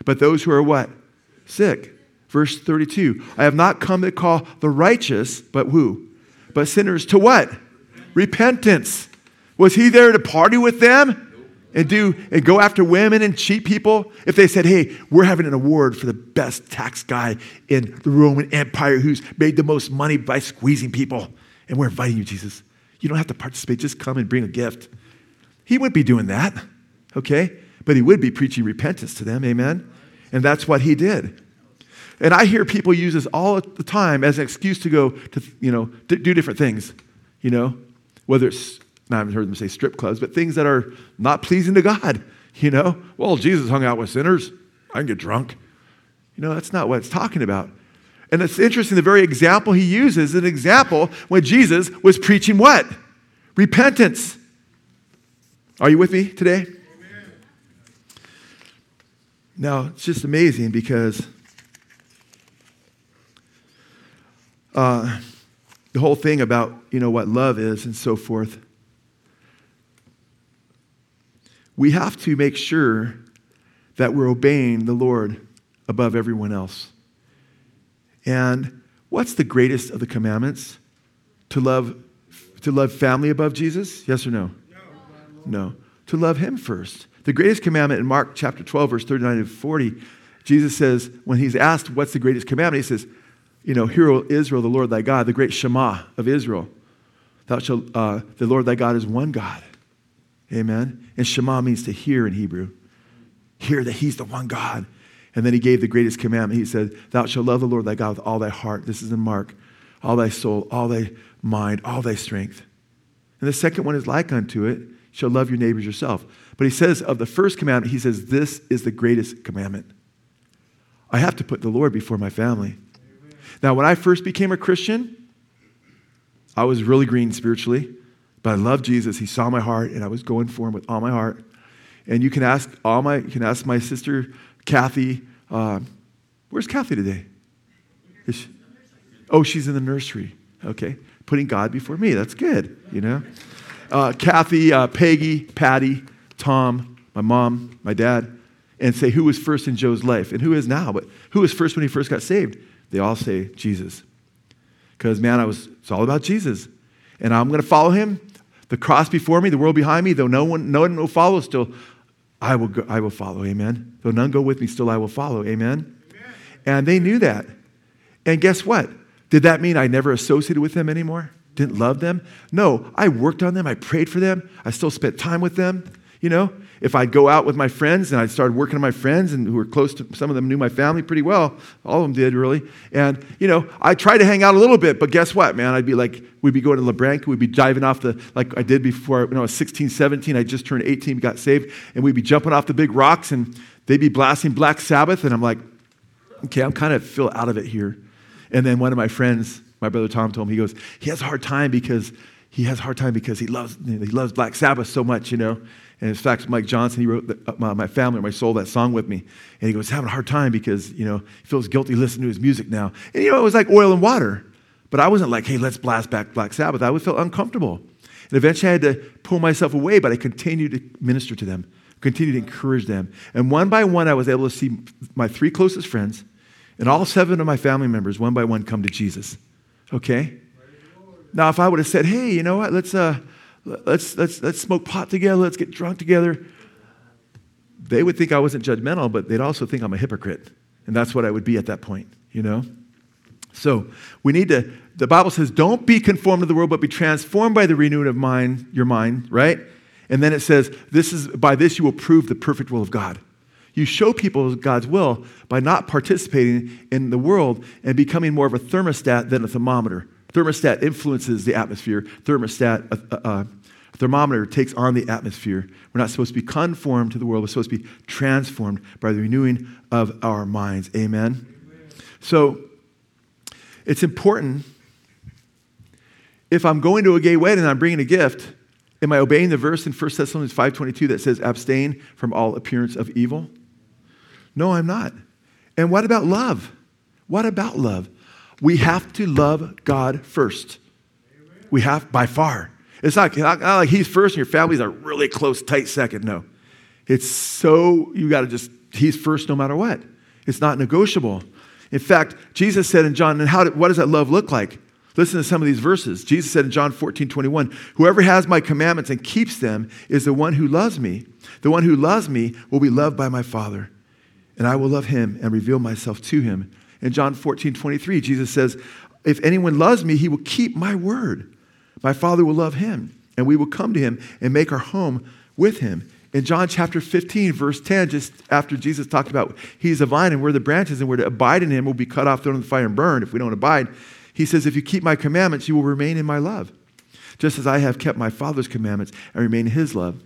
but those who are what? Sick. Verse 32 I have not come to call the righteous, but who? But sinners to what? Repentance. Was he there to party with them? And do and go after women and cheat people? If they said, hey, we're having an award for the best tax guy in the Roman Empire who's made the most money by squeezing people, and we're inviting you, Jesus. You don't have to participate, just come and bring a gift. He wouldn't be doing that, okay? But he would be preaching repentance to them, amen? And that's what he did. And I hear people use this all the time as an excuse to go to, you know, to do different things, you know, whether it's, I haven't heard them say strip clubs, but things that are not pleasing to God, you know. Well, Jesus hung out with sinners. I can get drunk. You know, that's not what it's talking about. And it's interesting, the very example he uses is an example when Jesus was preaching what? Repentance. Are you with me today? Amen. Now, it's just amazing because uh, the whole thing about you know what love is and so forth we have to make sure that we're obeying the lord above everyone else and what's the greatest of the commandments to love To love family above Jesus? Yes or no? No. To love him first. The greatest commandment in Mark chapter 12, verse 39 to 40, Jesus says, when he's asked what's the greatest commandment, he says, You know, hear, O Israel, the Lord thy God, the great Shema of Israel. Thou shalt, uh, the Lord thy God is one God. Amen. And Shema means to hear in Hebrew. Hear that he's the one God. And then he gave the greatest commandment. He said, Thou shalt love the Lord thy God with all thy heart. This is in Mark. All thy soul, all thy mind, all thy strength. And the second one is like unto it. Shall love your neighbors yourself. But he says of the first commandment, he says, This is the greatest commandment. I have to put the Lord before my family. Now, when I first became a Christian, I was really green spiritually, but I loved Jesus. He saw my heart, and I was going for him with all my heart. And you can ask all my, you can ask my sister Kathy. Uh, where's Kathy today? She, oh, she's in the nursery. Okay, putting God before me. That's good. You know, uh, Kathy, uh, Peggy, Patty, Tom, my mom, my dad, and say who was first in Joe's life and who is now. But who was first when he first got saved? They all say Jesus. Because man, I was. It's all about Jesus, and I'm going to follow him. The cross before me, the world behind me. Though no one, no one will follow, still I will, go, I will follow. Amen. Though none go with me, still I will follow. Amen. Amen. And they knew that. And guess what? Did that mean I never associated with them anymore? Didn't love them? No, I worked on them. I prayed for them. I still spent time with them. You know, if I'd go out with my friends and I started working on my friends and who were close to some of them knew my family pretty well. All of them did really. And, you know, I tried to hang out a little bit, but guess what, man? I'd be like, we'd be going to LeBranc, we'd be diving off the, like I did before when I was 16, 17, I just turned 18, got saved, and we'd be jumping off the big rocks and they'd be blasting Black Sabbath. And I'm like, okay, I'm kind of feel out of it here. And then one of my friends, my brother Tom told me, he goes, he has a hard time because he has a hard time because he loves, he loves Black Sabbath so much, you know. And in fact, Mike Johnson, he wrote the, uh, my, my, family, my soul, that song with me. And he goes, having a hard time because, you know, he feels guilty listening to his music now. And, you know, it was like oil and water. But I wasn't like, hey, let's blast back Black Sabbath. I would feel uncomfortable. And eventually I had to pull myself away, but I continued to minister to them, continued to encourage them. And one by one, I was able to see my three closest friends and all seven of my family members, one by one, come to Jesus. Okay? Now, if I would have said, hey, you know what, let's, uh, let's, let's, let's smoke pot together, let's get drunk together. They would think I wasn't judgmental, but they'd also think I'm a hypocrite. And that's what I would be at that point, you know? So we need to, the Bible says, don't be conformed to the world, but be transformed by the renewing of mind, your mind, right? And then it says, this is by this you will prove the perfect will of God. You show people God's will by not participating in the world and becoming more of a thermostat than a thermometer. Thermostat influences the atmosphere. Thermostat, uh, uh, thermometer takes on the atmosphere. We're not supposed to be conformed to the world. We're supposed to be transformed by the renewing of our minds. Amen. Amen. So it's important. If I'm going to a gay wedding and I'm bringing a gift, am I obeying the verse in 1 Thessalonians 5.22 that says, abstain from all appearance of evil? No, I'm not. And what about love? What about love? We have to love God first. We have by far. It's not, not, like he's first and your family's a really close, tight second. No. It's so, you got to just, he's first no matter what. It's not negotiable. In fact, Jesus said in John, and how did, what does that love look like? Listen to some of these verses. Jesus said in John 14, 21, Whoever has my commandments and keeps them is the one who loves me. The one who loves me will be loved by my Father, and I will love him and reveal myself to him. In John 14, 23, Jesus says, If anyone loves me, he will keep my word. My Father will love him, and we will come to him and make our home with him. In John chapter 15, verse 10, just after Jesus talked about he's a vine and we're the branches and we're to abide in him, we'll be cut off, thrown in the fire, and burned if we don't abide. He says, If you keep my commandments, you will remain in my love, just as I have kept my Father's commandments and remain in his love.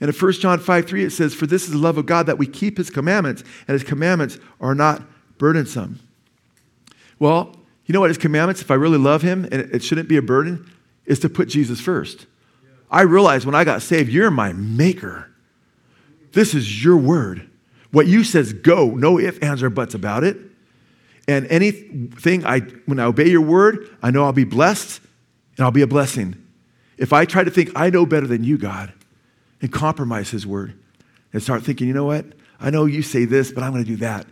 And in 1 John 5 3, it says, For this is the love of God that we keep his commandments, and his commandments are not burdensome. Well, you know what his commandments, if I really love him and it shouldn't be a burden, is to put Jesus first. I realized when I got saved, you're my maker. This is your word. What you says, go. No ifs, ands, or buts about it. And anything I, when I obey your word, I know I'll be blessed and I'll be a blessing. If I try to think I know better than you, God, and compromise his word and start thinking, you know what? I know you say this, but I'm going to do that.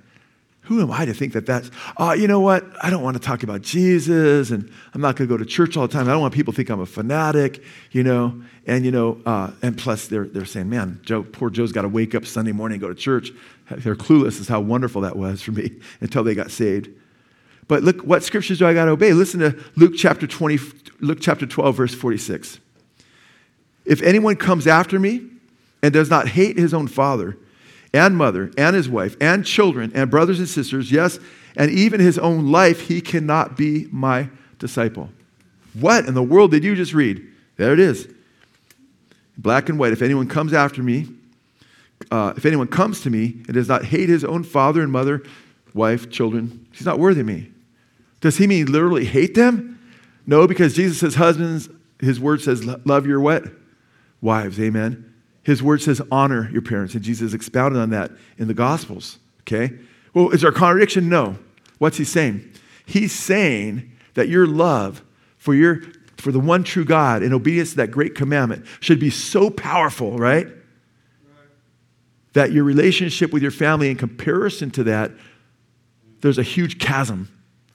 who am I to think that that's, oh, you know what? I don't want to talk about Jesus and I'm not going to go to church all the time. I don't want people to think I'm a fanatic, you know. And, you know, uh, and plus they're, they're saying, man, Joe, poor Joe's got to wake up Sunday morning and go to church. They're clueless as how wonderful that was for me (laughs) until they got saved. But look, what scriptures do I got to obey? Listen to Luke chapter 20, Luke chapter 12, verse 46. If anyone comes after me and does not hate his own father and mother and his wife and children and brothers and sisters, yes, and even his own life, he cannot be my disciple. What in the world did you just read? There it is. Black and white. If anyone comes after me, uh, if anyone comes to me and does not hate his own father and mother, wife, children, he's not worthy of me. Does he mean literally hate them? No, because Jesus says, husbands, his word says, love your what? Wives, amen. His word says, honor your parents. And Jesus expounded on that in the Gospels, okay? Well, is there a contradiction? No. What's he saying? He's saying that your love for, your, for the one true God in obedience to that great commandment should be so powerful, right? That your relationship with your family, in comparison to that, there's a huge chasm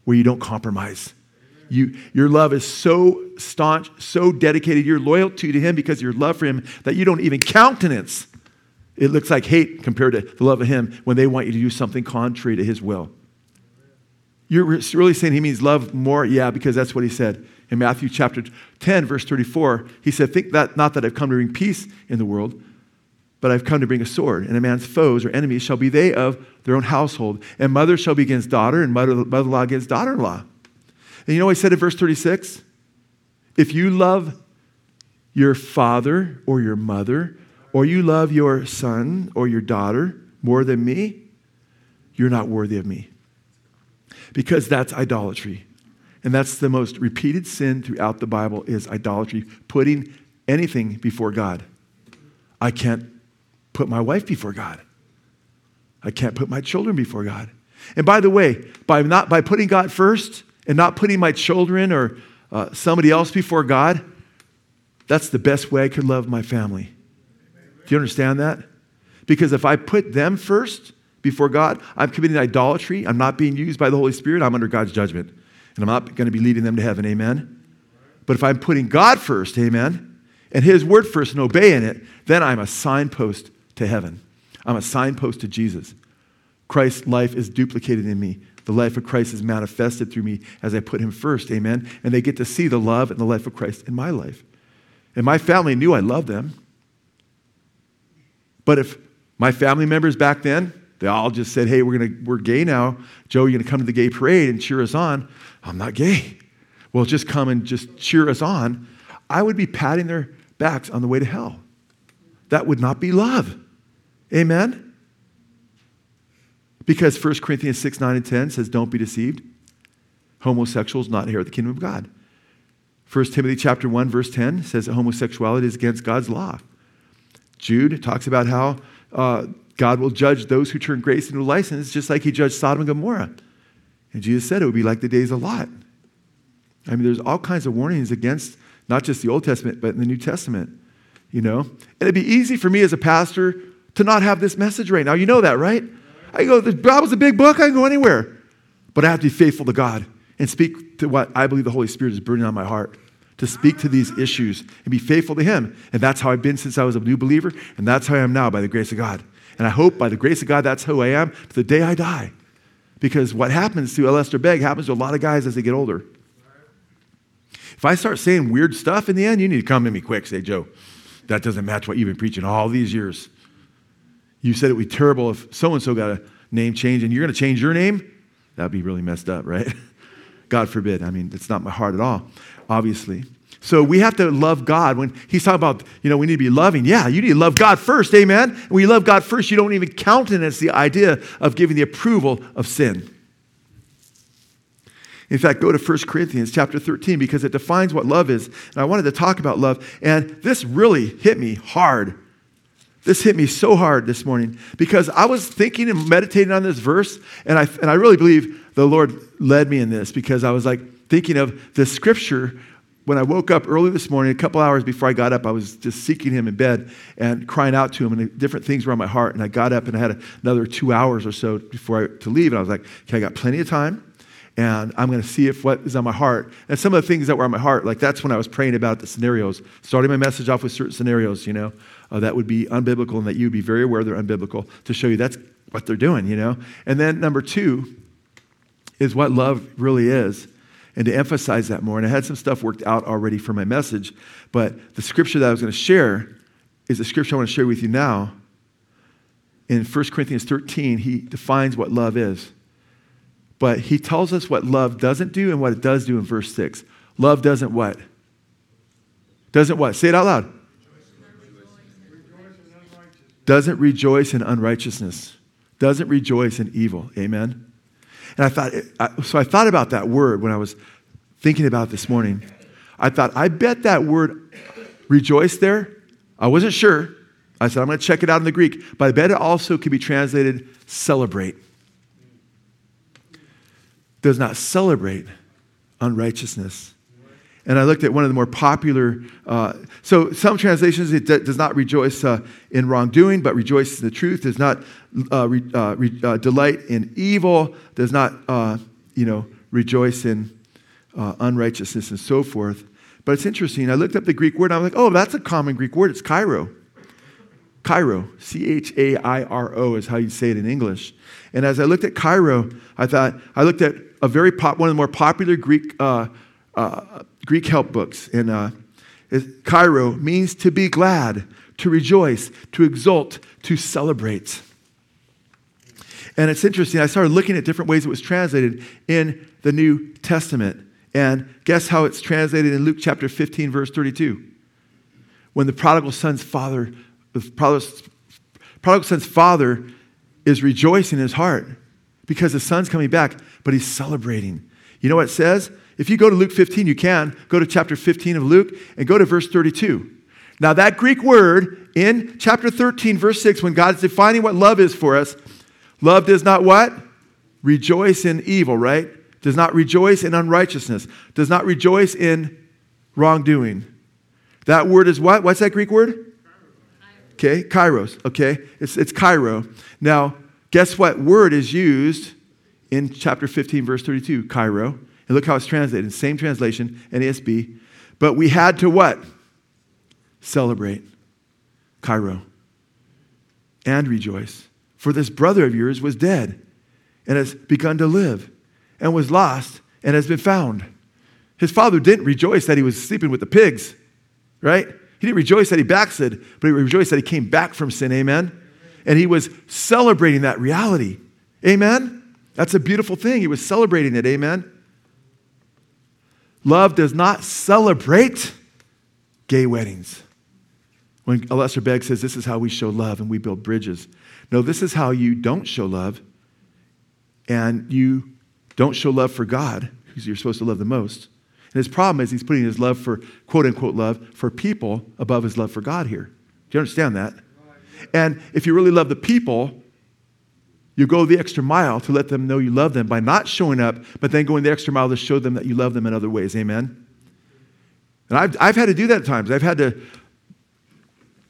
where you don't compromise. You, your love is so staunch, so dedicated, your loyalty to Him because your love for Him that you don't even countenance. It looks like hate compared to the love of Him when they want you to do something contrary to His will. You're really saying He means love more? Yeah, because that's what He said. In Matthew chapter 10, verse 34, He said, Think that not that I've come to bring peace in the world, but I've come to bring a sword, and a man's foes or enemies shall be they of their own household. And mother shall be against daughter, and mother in law against daughter in law. And you know what he said in verse 36? If you love your father or your mother, or you love your son or your daughter more than me, you're not worthy of me. Because that's idolatry. And that's the most repeated sin throughout the Bible is idolatry, putting anything before God. I can't put my wife before God. I can't put my children before God. And by the way, by not by putting God first, and not putting my children or uh, somebody else before God, that's the best way I could love my family. Do you understand that? Because if I put them first before God, I'm committing idolatry. I'm not being used by the Holy Spirit. I'm under God's judgment. And I'm not going to be leading them to heaven. Amen? But if I'm putting God first, amen, and His word first and obeying it, then I'm a signpost to heaven. I'm a signpost to Jesus. Christ's life is duplicated in me. The life of Christ is manifested through me as I put him first. Amen. And they get to see the love and the life of Christ in my life. And my family knew I loved them. But if my family members back then, they all just said, hey, we're, gonna, we're gay now. Joe, you're going to come to the gay parade and cheer us on. I'm not gay. Well, just come and just cheer us on. I would be patting their backs on the way to hell. That would not be love. Amen? Because 1 Corinthians 6, 9, and 10 says, Don't be deceived. Homosexuals not inherit the kingdom of God. 1 Timothy chapter 1, verse 10 says that homosexuality is against God's law. Jude talks about how uh, God will judge those who turn grace into license, just like he judged Sodom and Gomorrah. And Jesus said it would be like the days of Lot. I mean, there's all kinds of warnings against not just the Old Testament, but in the New Testament, you know? And it'd be easy for me as a pastor to not have this message right now. You know that, right? I go, the Bible's a big book, I can go anywhere. But I have to be faithful to God and speak to what I believe the Holy Spirit is burning on my heart to speak to these issues and be faithful to Him. And that's how I've been since I was a new believer, and that's how I am now by the grace of God. And I hope by the grace of God, that's who I am to the day I die. Because what happens to Alistair Begg happens to a lot of guys as they get older. If I start saying weird stuff in the end, you need to come to me quick. Say, Joe, that doesn't match what you've been preaching all these years. You said it would be terrible if so and so got a name change and you're going to change your name? That'd be really messed up, right? (laughs) God forbid. I mean, it's not my heart at all, obviously. So we have to love God. When he's talking about, you know, we need to be loving. Yeah, you need to love God first, amen? When you love God first, you don't even countenance the idea of giving the approval of sin. In fact, go to 1 Corinthians chapter 13 because it defines what love is. And I wanted to talk about love. And this really hit me hard this hit me so hard this morning because I was thinking and meditating on this verse, and I, and I really believe the Lord led me in this because I was like thinking of the scripture when I woke up early this morning, a couple hours before I got up, I was just seeking him in bed and crying out to him, and different things were on my heart. And I got up and I had another two hours or so before I, to leave. And I was like, okay, I got plenty of time, and I'm going to see if what is on my heart. And some of the things that were on my heart, like that's when I was praying about the scenarios, starting my message off with certain scenarios, you know, uh, that would be unbiblical and that you'd be very aware they're unbiblical to show you that's what they're doing, you know. And then number two is what love really is and to emphasize that more. And I had some stuff worked out already for my message, but the scripture that I was going to share is the scripture I want to share with you now. In 1 Corinthians 13, he defines what love is. But he tells us what love doesn't do and what it does do in verse 6. Love doesn't what? Doesn't what? Say it out loud. Doesn't rejoice in unrighteousness. Doesn't rejoice in evil. Amen. And I thought, so I thought about that word when I was thinking about this morning. I thought, I bet that word rejoice there. I wasn't sure. I said, I'm going to check it out in the Greek, but I bet it also could be translated celebrate. Does not celebrate unrighteousnre and I looked at one of the more popular. Uh, so some translations it d- does not rejoice uh, in wrongdoing, but rejoices in the truth. Does not uh, re, uh, re, uh, delight in evil. Does not uh, you know rejoice in unrighteousness and so forth. But it's interesting. I looked up the Greek word. and I was like, oh, that's a common Greek word. It's chairo. chairo, C H A I R O is how you say it in English. And as I looked at chairo, I thought I looked at a very pop, one of the more popular Greek uh, Greek help books. And uh, chairo means to be glad, to rejoice, to exult, to celebrate. And it's interesting, I started looking at different ways it was translated in the New Testament. And guess how it's translated in Luke chapter 15, verse 32? When the prodigal son's father, the prodigal, prodigal son's father is rejoicing in his heart because the son's coming back, but he's celebrating. You know what it says? If you go to Luke 15, you can go to chapter 15 of Luke and go to verse 32. Now, that Greek word in chapter 13, verse 6, when God's defining what love is for us, love does not what? Rejoice in evil, right? Does not rejoice in unrighteousness, does not rejoice in wrongdoing. That word is what? What's that Greek word? Okay, kairos. Okay, it's, it's chairo. Now, guess what word is used in chapter 15, verse 32? Chairo. And look how it's translated. Same translation, NASB. But we had to what? Celebrate. chairo. And rejoice. For this brother of yours was dead and has begun to live and was lost and has been found. His father didn't rejoice that he was sleeping with the pigs, right? He didn't rejoice that he backslid, but he rejoiced that he came back from sin, amen? And he was celebrating that reality, amen? That's a beautiful thing. He was celebrating it, amen? Love does not celebrate gay weddings. When Alistair Begg says this is how we show love and we build bridges. No, this is how you don't show love and you don't show love for God, who you're supposed to love the most. And his problem is he's putting his love for, quote unquote, love for people above his love for God here. Do you understand that? And if you really love the people, you go the extra mile to let them know you love them by not showing up, but then going the extra mile to show them that you love them in other ways. Amen? And I've, I've had to do that at times. I've had to,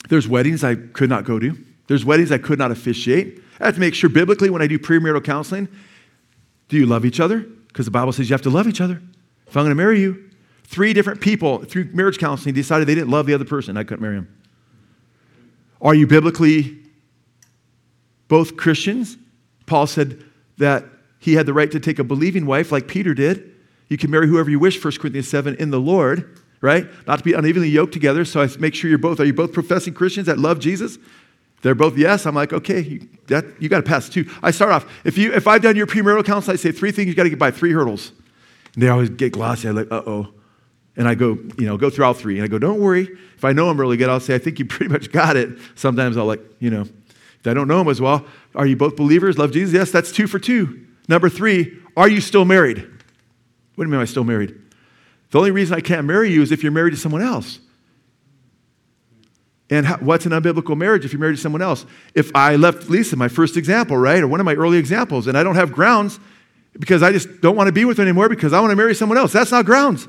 there's weddings I could not go to, there's weddings I could not officiate. I have to make sure biblically when I do premarital counseling, do you love each other? Because the Bible says you have to love each other. If I'm going to marry you, three different people through marriage counseling decided they didn't love the other person. I couldn't marry him. Are you biblically both Christians Paul said that he had the right to take a believing wife like Peter did. You can marry whoever you wish, 1 Corinthians 7, in the Lord, right? Not to be unevenly yoked together. So I make sure you're both, are you both professing Christians that love Jesus? They're both yes. I'm like, okay, you, that, you got to pass two. I start off, if, you, if I've done your premarital counsel, I say three things you got to get by, three hurdles. And they always get glossy. I'm like, uh oh. And I go, you know, go through all three. And I go, don't worry. If I know them really good, I'll say, I think you pretty much got it. Sometimes I'll like, you know, I don't know him as well, are you both believers? Love Jesus? Yes, that's two for two. Number three, are you still married? What do you mean, I'm I still married? The only reason I can't marry you is if you're married to someone else. And how, what's an unbiblical marriage if you're married to someone else? If I left Lisa, my first example, right, or one of my early examples, and I don't have grounds because I just don't want to be with her anymore because I want to marry someone else, that's not grounds.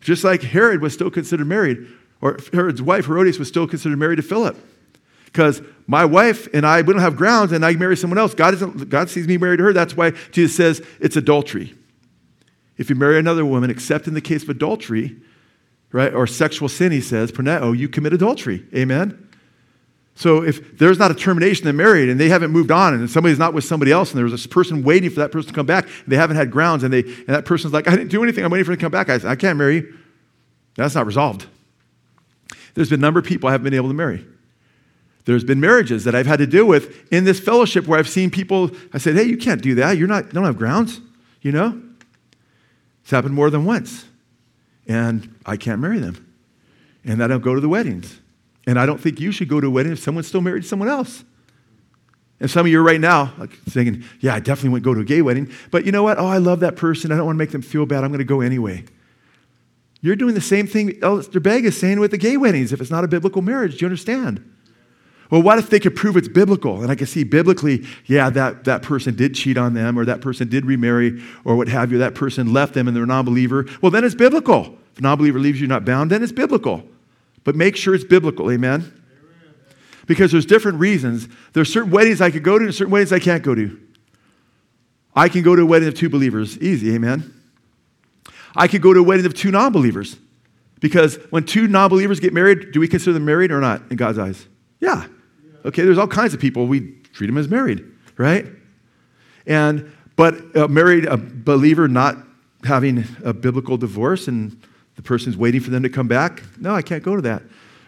Just like Herod was still considered married, or Herod's wife, Herodias, was still considered married to Philip. Because my wife and I, we don't have grounds, and I marry someone else. God, isn't, God sees me married to her. That's why Jesus says it's adultery. If you marry another woman, except in the case of adultery, right, or sexual sin, he says, porneia, you commit adultery. Amen? So if there's not a termination, they're married and they haven't moved on, and somebody's not with somebody else, and there's this person waiting for that person to come back, and they haven't had grounds, and, they, and that person's like, I didn't do anything, I'm waiting for them to come back. I, I can't marry you. That's not resolved. There's been a number of people I haven't been able to marry. There's been marriages that I've had to deal with in this fellowship where I've seen people, I said, hey, you can't do that. You're not, you don't have grounds, you know? It's happened more than once. And I can't marry them. And I don't go to the weddings. And I don't think you should go to a wedding if someone's still married to someone else. And some of you are right now like thinking, yeah, I definitely wouldn't go to a gay wedding. But you know what? Oh, I love that person. I don't want to make them feel bad. I'm going to go anyway. You're doing the same thing Elder Begg is saying with the gay weddings if it's not a biblical marriage. Do you understand? Well, what if they could prove it's biblical? And I can see biblically, yeah, that, that person did cheat on them, or that person did remarry, or what have you, that person left them and they're a non believer. Well, then it's biblical. If a non believer leaves you not bound, then it's biblical. But make sure it's biblical, amen? Because there's different reasons. There's certain weddings I could go to and certain weddings I can't go to. I can go to a wedding of two believers, easy, amen? I could go to a wedding of two non believers. Because when two non believers get married, do we consider them married or not in God's eyes? Yeah. Okay, there's all kinds of people. We treat them as married, right? And, but a married a believer not having a biblical divorce and the person's waiting for them to come back, no, I can't go to that.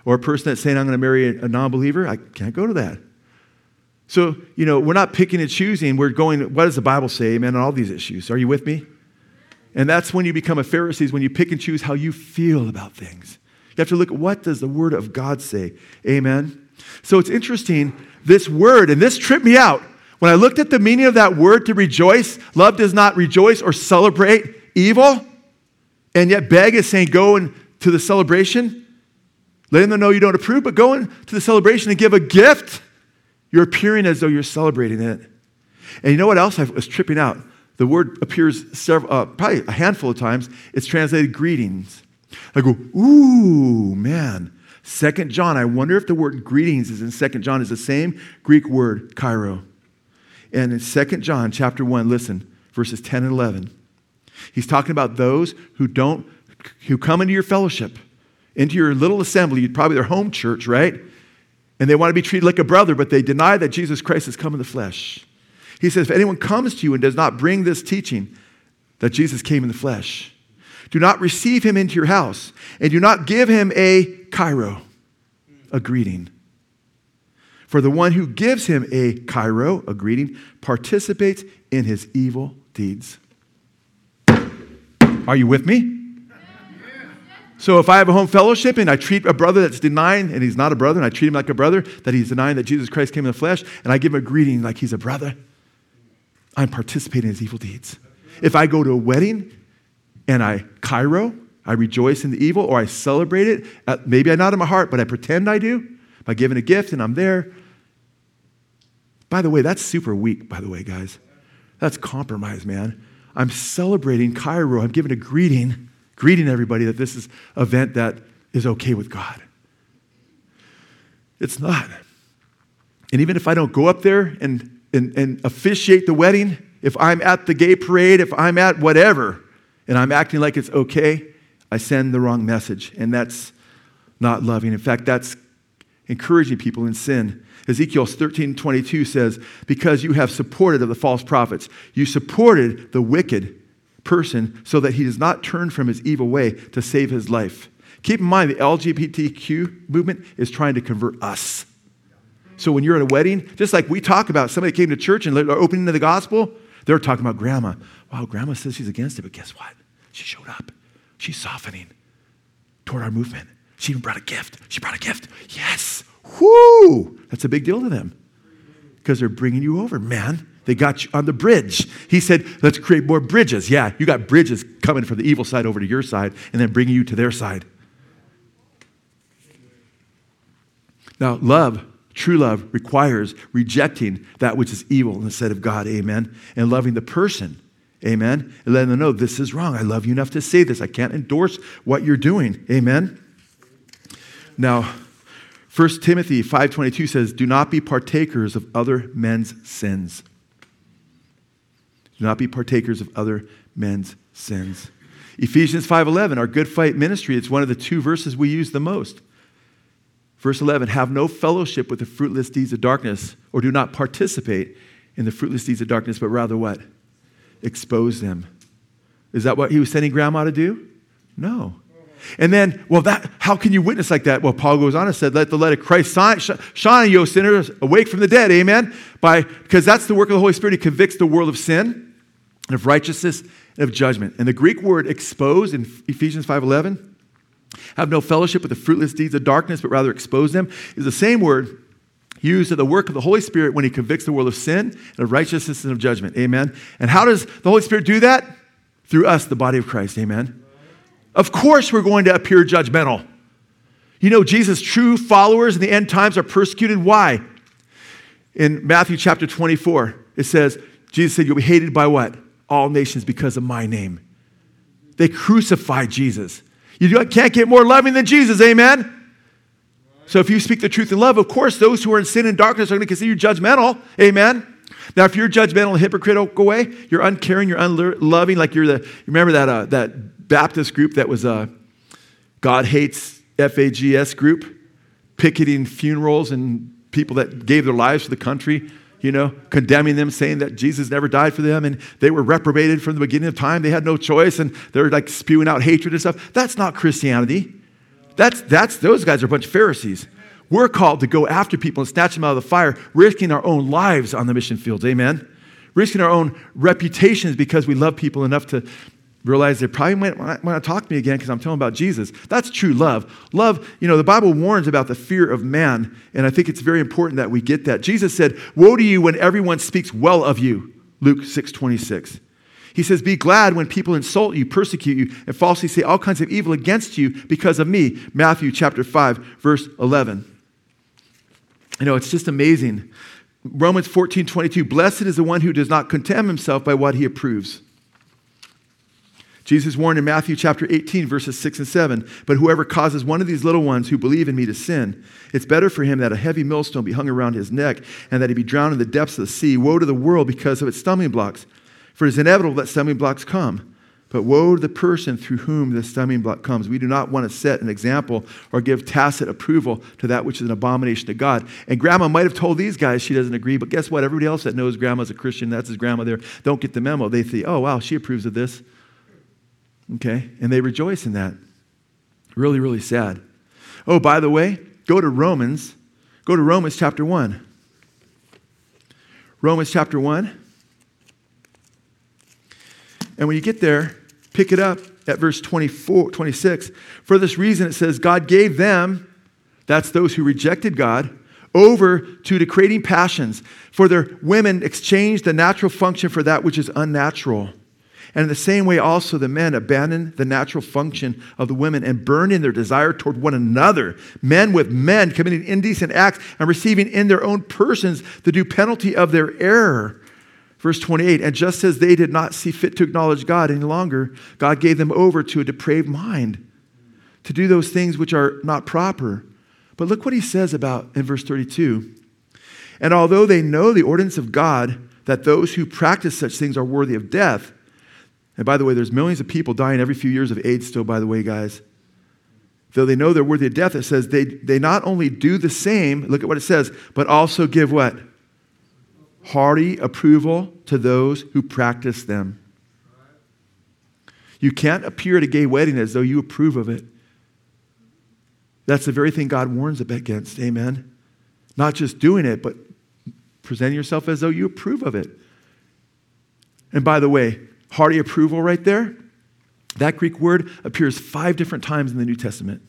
Or a person that's saying, I'm going to marry a, a non believer, I can't go to that. So, you know, we're not picking and choosing. We're going, what does the Bible say, amen, on all these issues? Are you with me? And that's when you become a Pharisee, is when you pick and choose how you feel about things. You have to look at what does the Word of God say? Amen. So it's interesting, this word, and this tripped me out. When I looked at the meaning of that word to rejoice, love does not rejoice or celebrate evil. And yet Begg is saying, go into the celebration, letting them know you don't approve, but go into the celebration and give a gift. You're appearing as though you're celebrating it. And you know what else I was tripping out? The word appears several, uh, probably a handful of times. It's translated greetings. I go, ooh, man. Second John, I wonder if the word greetings is in Second John is the same Greek word, chairo. And in Second John chapter 1, listen, verses 10 and 11. He's talking about those who don't, who come into your fellowship, into your little assembly, probably their home church, right? And they want to be treated like a brother, but they deny that Jesus Christ has come in the flesh. He says, if anyone comes to you and does not bring this teaching that Jesus came in the flesh, do not receive him into your house, and do not give him a chairo, a greeting. For the one who gives him a chairo, a greeting, participates in his evil deeds. Are you with me? So if I have a home fellowship and I treat a brother that's denying, and he's not a brother, and I treat him like a brother, that he's denying that Jesus Christ came in the flesh, and I give him a greeting like he's a brother, I'm participating in his evil deeds. If I go to a wedding and I chairo, I rejoice in the evil, or I celebrate it, uh, maybe I not in my heart, but I pretend I do by giving a gift and I'm there. By the way, that's super weak, by the way, guys. That's compromise, man. I'm celebrating chairo. I'm giving a greeting, greeting everybody that this is event that is okay with God. It's not. And even if I don't go up there and, and, and officiate the wedding, if I'm at the gay parade, if I'm at whatever, and I'm acting like it's okay, I send the wrong message. And that's not loving. In fact, that's encouraging people in sin. Ezekiel 13 22 says, Because you have supported of the false prophets, you supported the wicked person so that he does not turn from his evil way to save his life. Keep in mind, the LGBTQ movement is trying to convert us. So when you're at a wedding, just like we talk about, somebody came to church and they're opening to the gospel, they're talking about grandma. Wow, grandma says she's against it, but guess what? She showed up. She's softening toward our movement. She even brought a gift. She brought a gift. Yes. Whoo! That's a big deal to them because they're bringing you over, man. They got you on the bridge. He said, let's create more bridges. Yeah, you got bridges coming from the evil side over to your side and then bringing you to their side. Now, love, true love, requires rejecting that which is evil instead of God. Amen. And loving the person Amen. And letting them know this is wrong. I love you enough to say this. I can't endorse what you're doing. Amen. Now, 1 Timothy 5:22 says, "Do not be partakers of other men's sins." Do not be partakers of other men's sins. Ephesians 5:11, our good fight ministry, it's one of the two verses we use the most. Verse 11, have no fellowship with the fruitless deeds of darkness, or do not participate in the fruitless deeds of darkness, but rather what? Expose them. Is that what he was sending grandma to do? No. And then, well, that how can you witness like that? Well, Paul goes on and said, "Let the light of Christ shine, you sinners, awake from the dead." Amen. By because that's the work of the Holy Spirit. He convicts the world of sin, and of righteousness, and of judgment. And the Greek word "expose" in Ephesians five eleven, have no fellowship with the fruitless deeds of darkness, but rather expose them, is the same word used of the work of the Holy Spirit when He convicts the world of sin and of righteousness and of judgment. Amen. And how does the Holy Spirit do that? Through us, the body of Christ. Amen. Of course, we're going to appear judgmental. You know, Jesus' true followers in the end times are persecuted. Why? In Matthew chapter 24, it says, Jesus said, You'll be hated by what? All nations because of my name. They crucified Jesus. You can't get more loving than Jesus, amen? So if you speak the truth in love, of course, those who are in sin and darkness are going to consider you judgmental, amen? Now, if you're judgmental go away. You're uncaring, you're unloving, like you're the, remember that, uh, that Baptist group that was a God Hates FAGS group, picketing funerals and people that gave their lives for the country, you know, condemning them, saying that Jesus never died for them and they were reprobated from the beginning of time. They had no choice and they're like spewing out hatred and stuff. That's not Christianity. That's, that's, those guys are a bunch of Pharisees. We're called to go after people and snatch them out of the fire, risking our own lives on the mission fields. Amen. Risking our own reputations because we love people enough to realize they probably might, want to talk to me again because I'm telling about Jesus. That's true love. Love, you know, the Bible warns about the fear of man, and I think it's very important that we get that. Jesus said, Woe to you when everyone speaks well of you, Luke 6 26. He says, Be glad when people insult you, persecute you, and falsely say all kinds of evil against you because of me. Matthew chapter 5, verse 11. You know, it's just amazing. Romans 14, 22. Blessed is the one who does not condemn himself by what he approves. Jesus warned in Matthew chapter 18, verses 6 and 7 But whoever causes one of these little ones who believe in me to sin, it's better for him that a heavy millstone be hung around his neck and that he be drowned in the depths of the sea. Woe to the world because of its stumbling blocks. For it is inevitable that stumbling blocks come. But woe to the person through whom the stumbling block comes. We do not want to set an example or give tacit approval to that which is an abomination to God. And grandma might have told these guys she doesn't agree, but guess what? Everybody else that knows grandma's a Christian, that's his grandma there, don't get the memo. They think, oh, wow, she approves of this. Okay? And they rejoice in that. Really, really sad. Oh, by the way, go to Romans. Go to Romans chapter 1. Romans chapter 1. And when you get there, pick it up at verse 24, 26. For this reason, it says, God gave them, that's those who rejected God, over to degrading passions. For their women exchanged the natural function for that which is unnatural. And in the same way, also, the men abandon the natural function of the women and burn in their desire toward one another, men with men committing indecent acts and receiving in their own persons the due penalty of their error. Verse 28 And just as they did not see fit to acknowledge God any longer, God gave them over to a depraved mind to do those things which are not proper. But look what he says about in verse 32. And although they know the ordinance of God, that those who practice such things are worthy of death, and by the way, there's millions of people dying every few years of AIDS still, by the way, guys. Though they know they're worthy of death, it says they, they not only do the same, look at what it says, but also give what? Hearty approval to those who practice them. You can't appear at a gay wedding as though you approve of it. That's the very thing God warns against. Amen. Not just doing it, but presenting yourself as though you approve of it. And by the way, hearty approval right there, that Greek word appears five different times in the New Testament.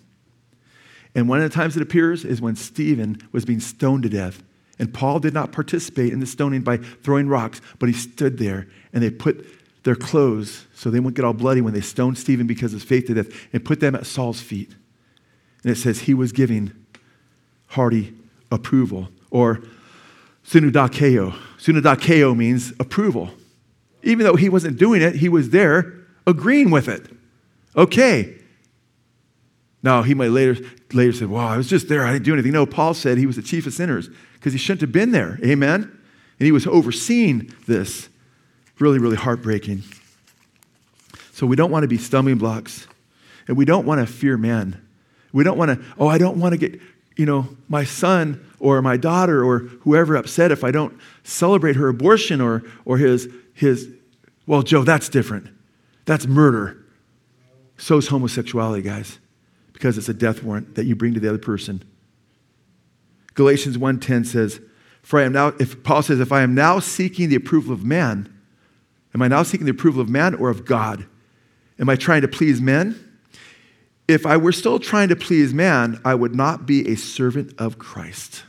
And one of the times it appears is when Stephen was being stoned to death. And Paul did not participate in the stoning by throwing rocks, but he stood there and they put their clothes so they wouldn't get all bloody when they stoned Stephen because of his faith to death and put them at Saul's feet. And it says he was giving hearty approval or sunudakeo. Sunudakeo means approval. Even though he wasn't doing it, he was there agreeing with it. Okay. Now, he might later, later say, Well, I was just there. I didn't do anything. No, Paul said he was the chief of sinners because he shouldn't have been there. Amen? And he was overseeing this. Really, really heartbreaking. So we don't want to be stumbling blocks. And we don't want to fear man. We don't want to, oh, I don't want to get, you know, my son or my daughter or whoever upset if I don't celebrate her abortion or, or his, his, well, Joe, that's different. That's murder. So is homosexuality, guys, because it's a death warrant that you bring to the other person. Galatians 1.10 says, for I am now, if Paul says, if I am now seeking the approval of man, am I now seeking the approval of man or of God? Am I trying to please men? If I were still trying to please man, I would not be a servant of Christ.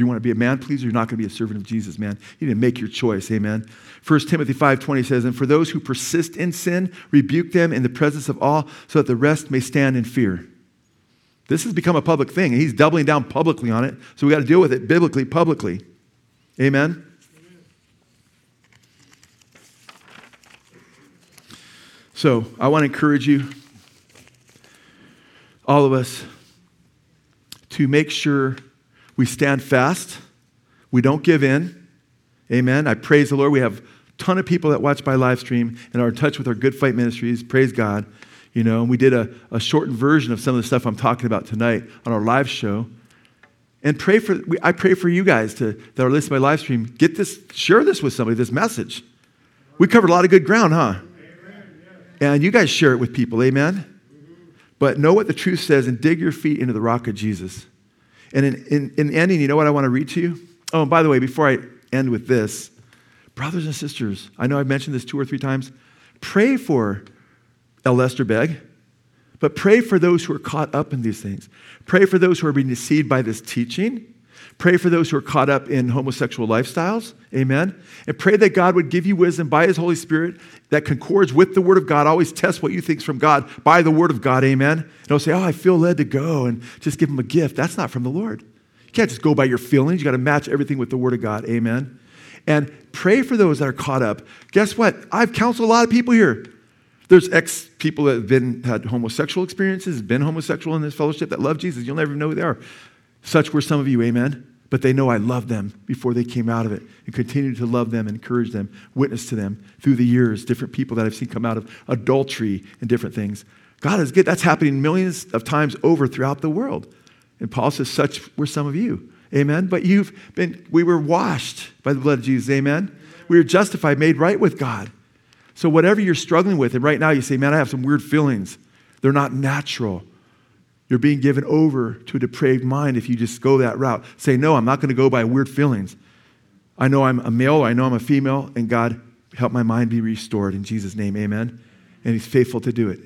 You want to be a man pleaser, you're not going to be a servant of Jesus, man. You need to make your choice, amen. 1 Timothy 5.20 says, And for those who persist in sin, rebuke them in the presence of all, so that the rest may stand in fear. This has become a public thing, and he's doubling down publicly on it, so we got to deal with it biblically, publicly. Amen? So I want to encourage you, all of us, to make sure we stand fast. We don't give in. Amen. I praise the Lord. We have a ton of people that watch by live stream and are in touch with our Good Fight Ministries. Praise God. You know, and we did a, a shortened version of some of the stuff I'm talking about tonight on our live show. And pray for, I pray for you guys to, that are listening by live stream. Get this, share this with somebody, this message. We covered a lot of good ground, huh? And you guys share it with people, amen? But know what the truth says and dig your feet into the rock of Jesus. And in, in, in ending, you know what I want to read to you? Oh, and by the way, before I end with this, brothers and sisters, I know I've mentioned this two or three times. Pray for Alistair Begg, but pray for those who are caught up in these things. Pray for those who are being deceived by this teaching. Pray for those who are caught up in homosexual lifestyles. Amen. And pray that God would give you wisdom by His Holy Spirit that concords with the Word of God. Always test what you think is from God by the Word of God. Amen. And Don't say, oh, I feel led to go and just give Him a gift. That's not from the Lord. You can't just go by your feelings. You got to match everything with the Word of God. Amen. And pray for those that are caught up. Guess what? I've counseled a lot of people here. There's ex people that have been, had homosexual experiences, been homosexual in this fellowship that love Jesus. You'll never know who they are. Such were some of you, amen but they know I love them before they came out of it and continue to love them, encourage them, witness to them through the years, different people that I've seen come out of adultery and different things. God is good. That's happening millions of times over throughout the world. And Paul says, such were some of you. Amen. But you've been, we were washed by the blood of Jesus. Amen. We were justified, made right with God. So whatever you're struggling with, and right now you say, man, I have some weird feelings. They're not natural. You're being given over to a depraved mind if you just go that route. Say, no, I'm not going to go by weird feelings. I know I'm a male, I know I'm a female, and God, help my mind be restored in Jesus' name, amen. And He's faithful to do it.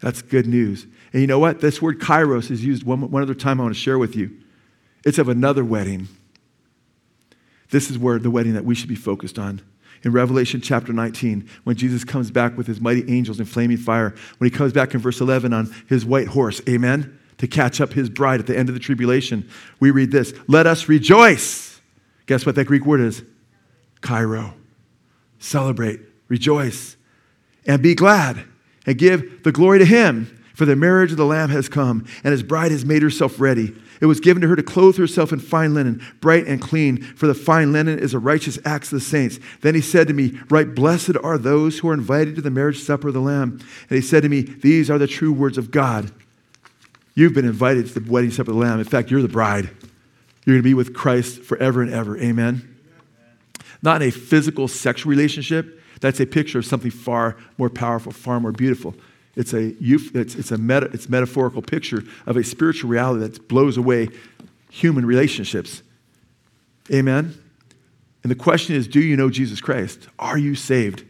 That's good news. And you know what? This word kairos is used one, one other time I want to share with you. It's of another wedding. This is where the wedding that we should be focused on in Revelation chapter 19 when Jesus comes back with his mighty angels in flaming fire. When he comes back in verse 11 on his white horse, amen, to catch up his bride at the end of the tribulation, we read this Let us rejoice. Guess what that Greek word is? Chairo. Celebrate, rejoice, and be glad, and give the glory to him, for the marriage of the Lamb has come, and his bride has made herself ready. It was given to her to clothe herself in fine linen, bright and clean, for the fine linen is a righteous acts of the saints. Then he said to me, Right, blessed are those who are invited to the marriage supper of the Lamb. And he said to me, These are the true words of God. You've been invited to the wedding supper of the Lamb. In fact, you're the bride. You're going to be with Christ forever and ever. Amen. Not in a physical sexual relationship. That's a picture of something far more powerful, far more beautiful. It's a, it's, it's a meta, it's metaphorical picture of a spiritual reality that blows away human relationships. Amen? And the question is do you know Jesus Christ? Are you saved?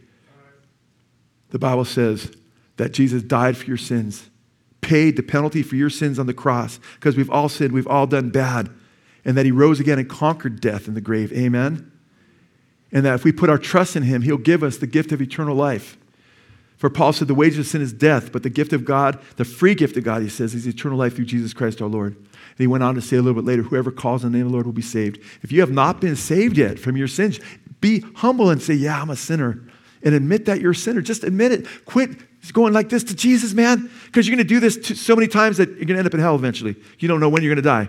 The Bible says that Jesus died for your sins, paid the penalty for your sins on the cross, because we've all sinned, we've all done bad, and that he rose again and conquered death in the grave. Amen? And that if we put our trust in him, he'll give us the gift of eternal life. For Paul said, The wages of sin is death, but the gift of God, the free gift of God, he says, is eternal life through Jesus Christ our Lord. And he went on to say a little bit later, Whoever calls on the name of the Lord will be saved. If you have not been saved yet from your sins, Be humble and say, Yeah, I'm a sinner. And admit that you're a sinner. Just admit it. Quit going like this to Jesus, man, because you're going to do this so many times that you're going to end up in hell eventually. You don't know when you're going to die.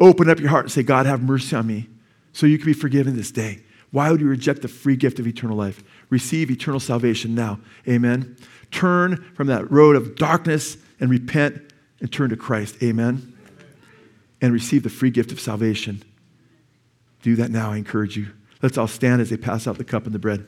Open up your heart and say, God, have mercy on me so you can be forgiven this day. Why would you reject the free gift of eternal life? Receive eternal salvation now. Amen. Turn from that road of darkness and repent and turn to Christ. Amen. And receive the free gift of salvation. Do that now, I encourage you. Let's all stand as they pass out the cup and the bread.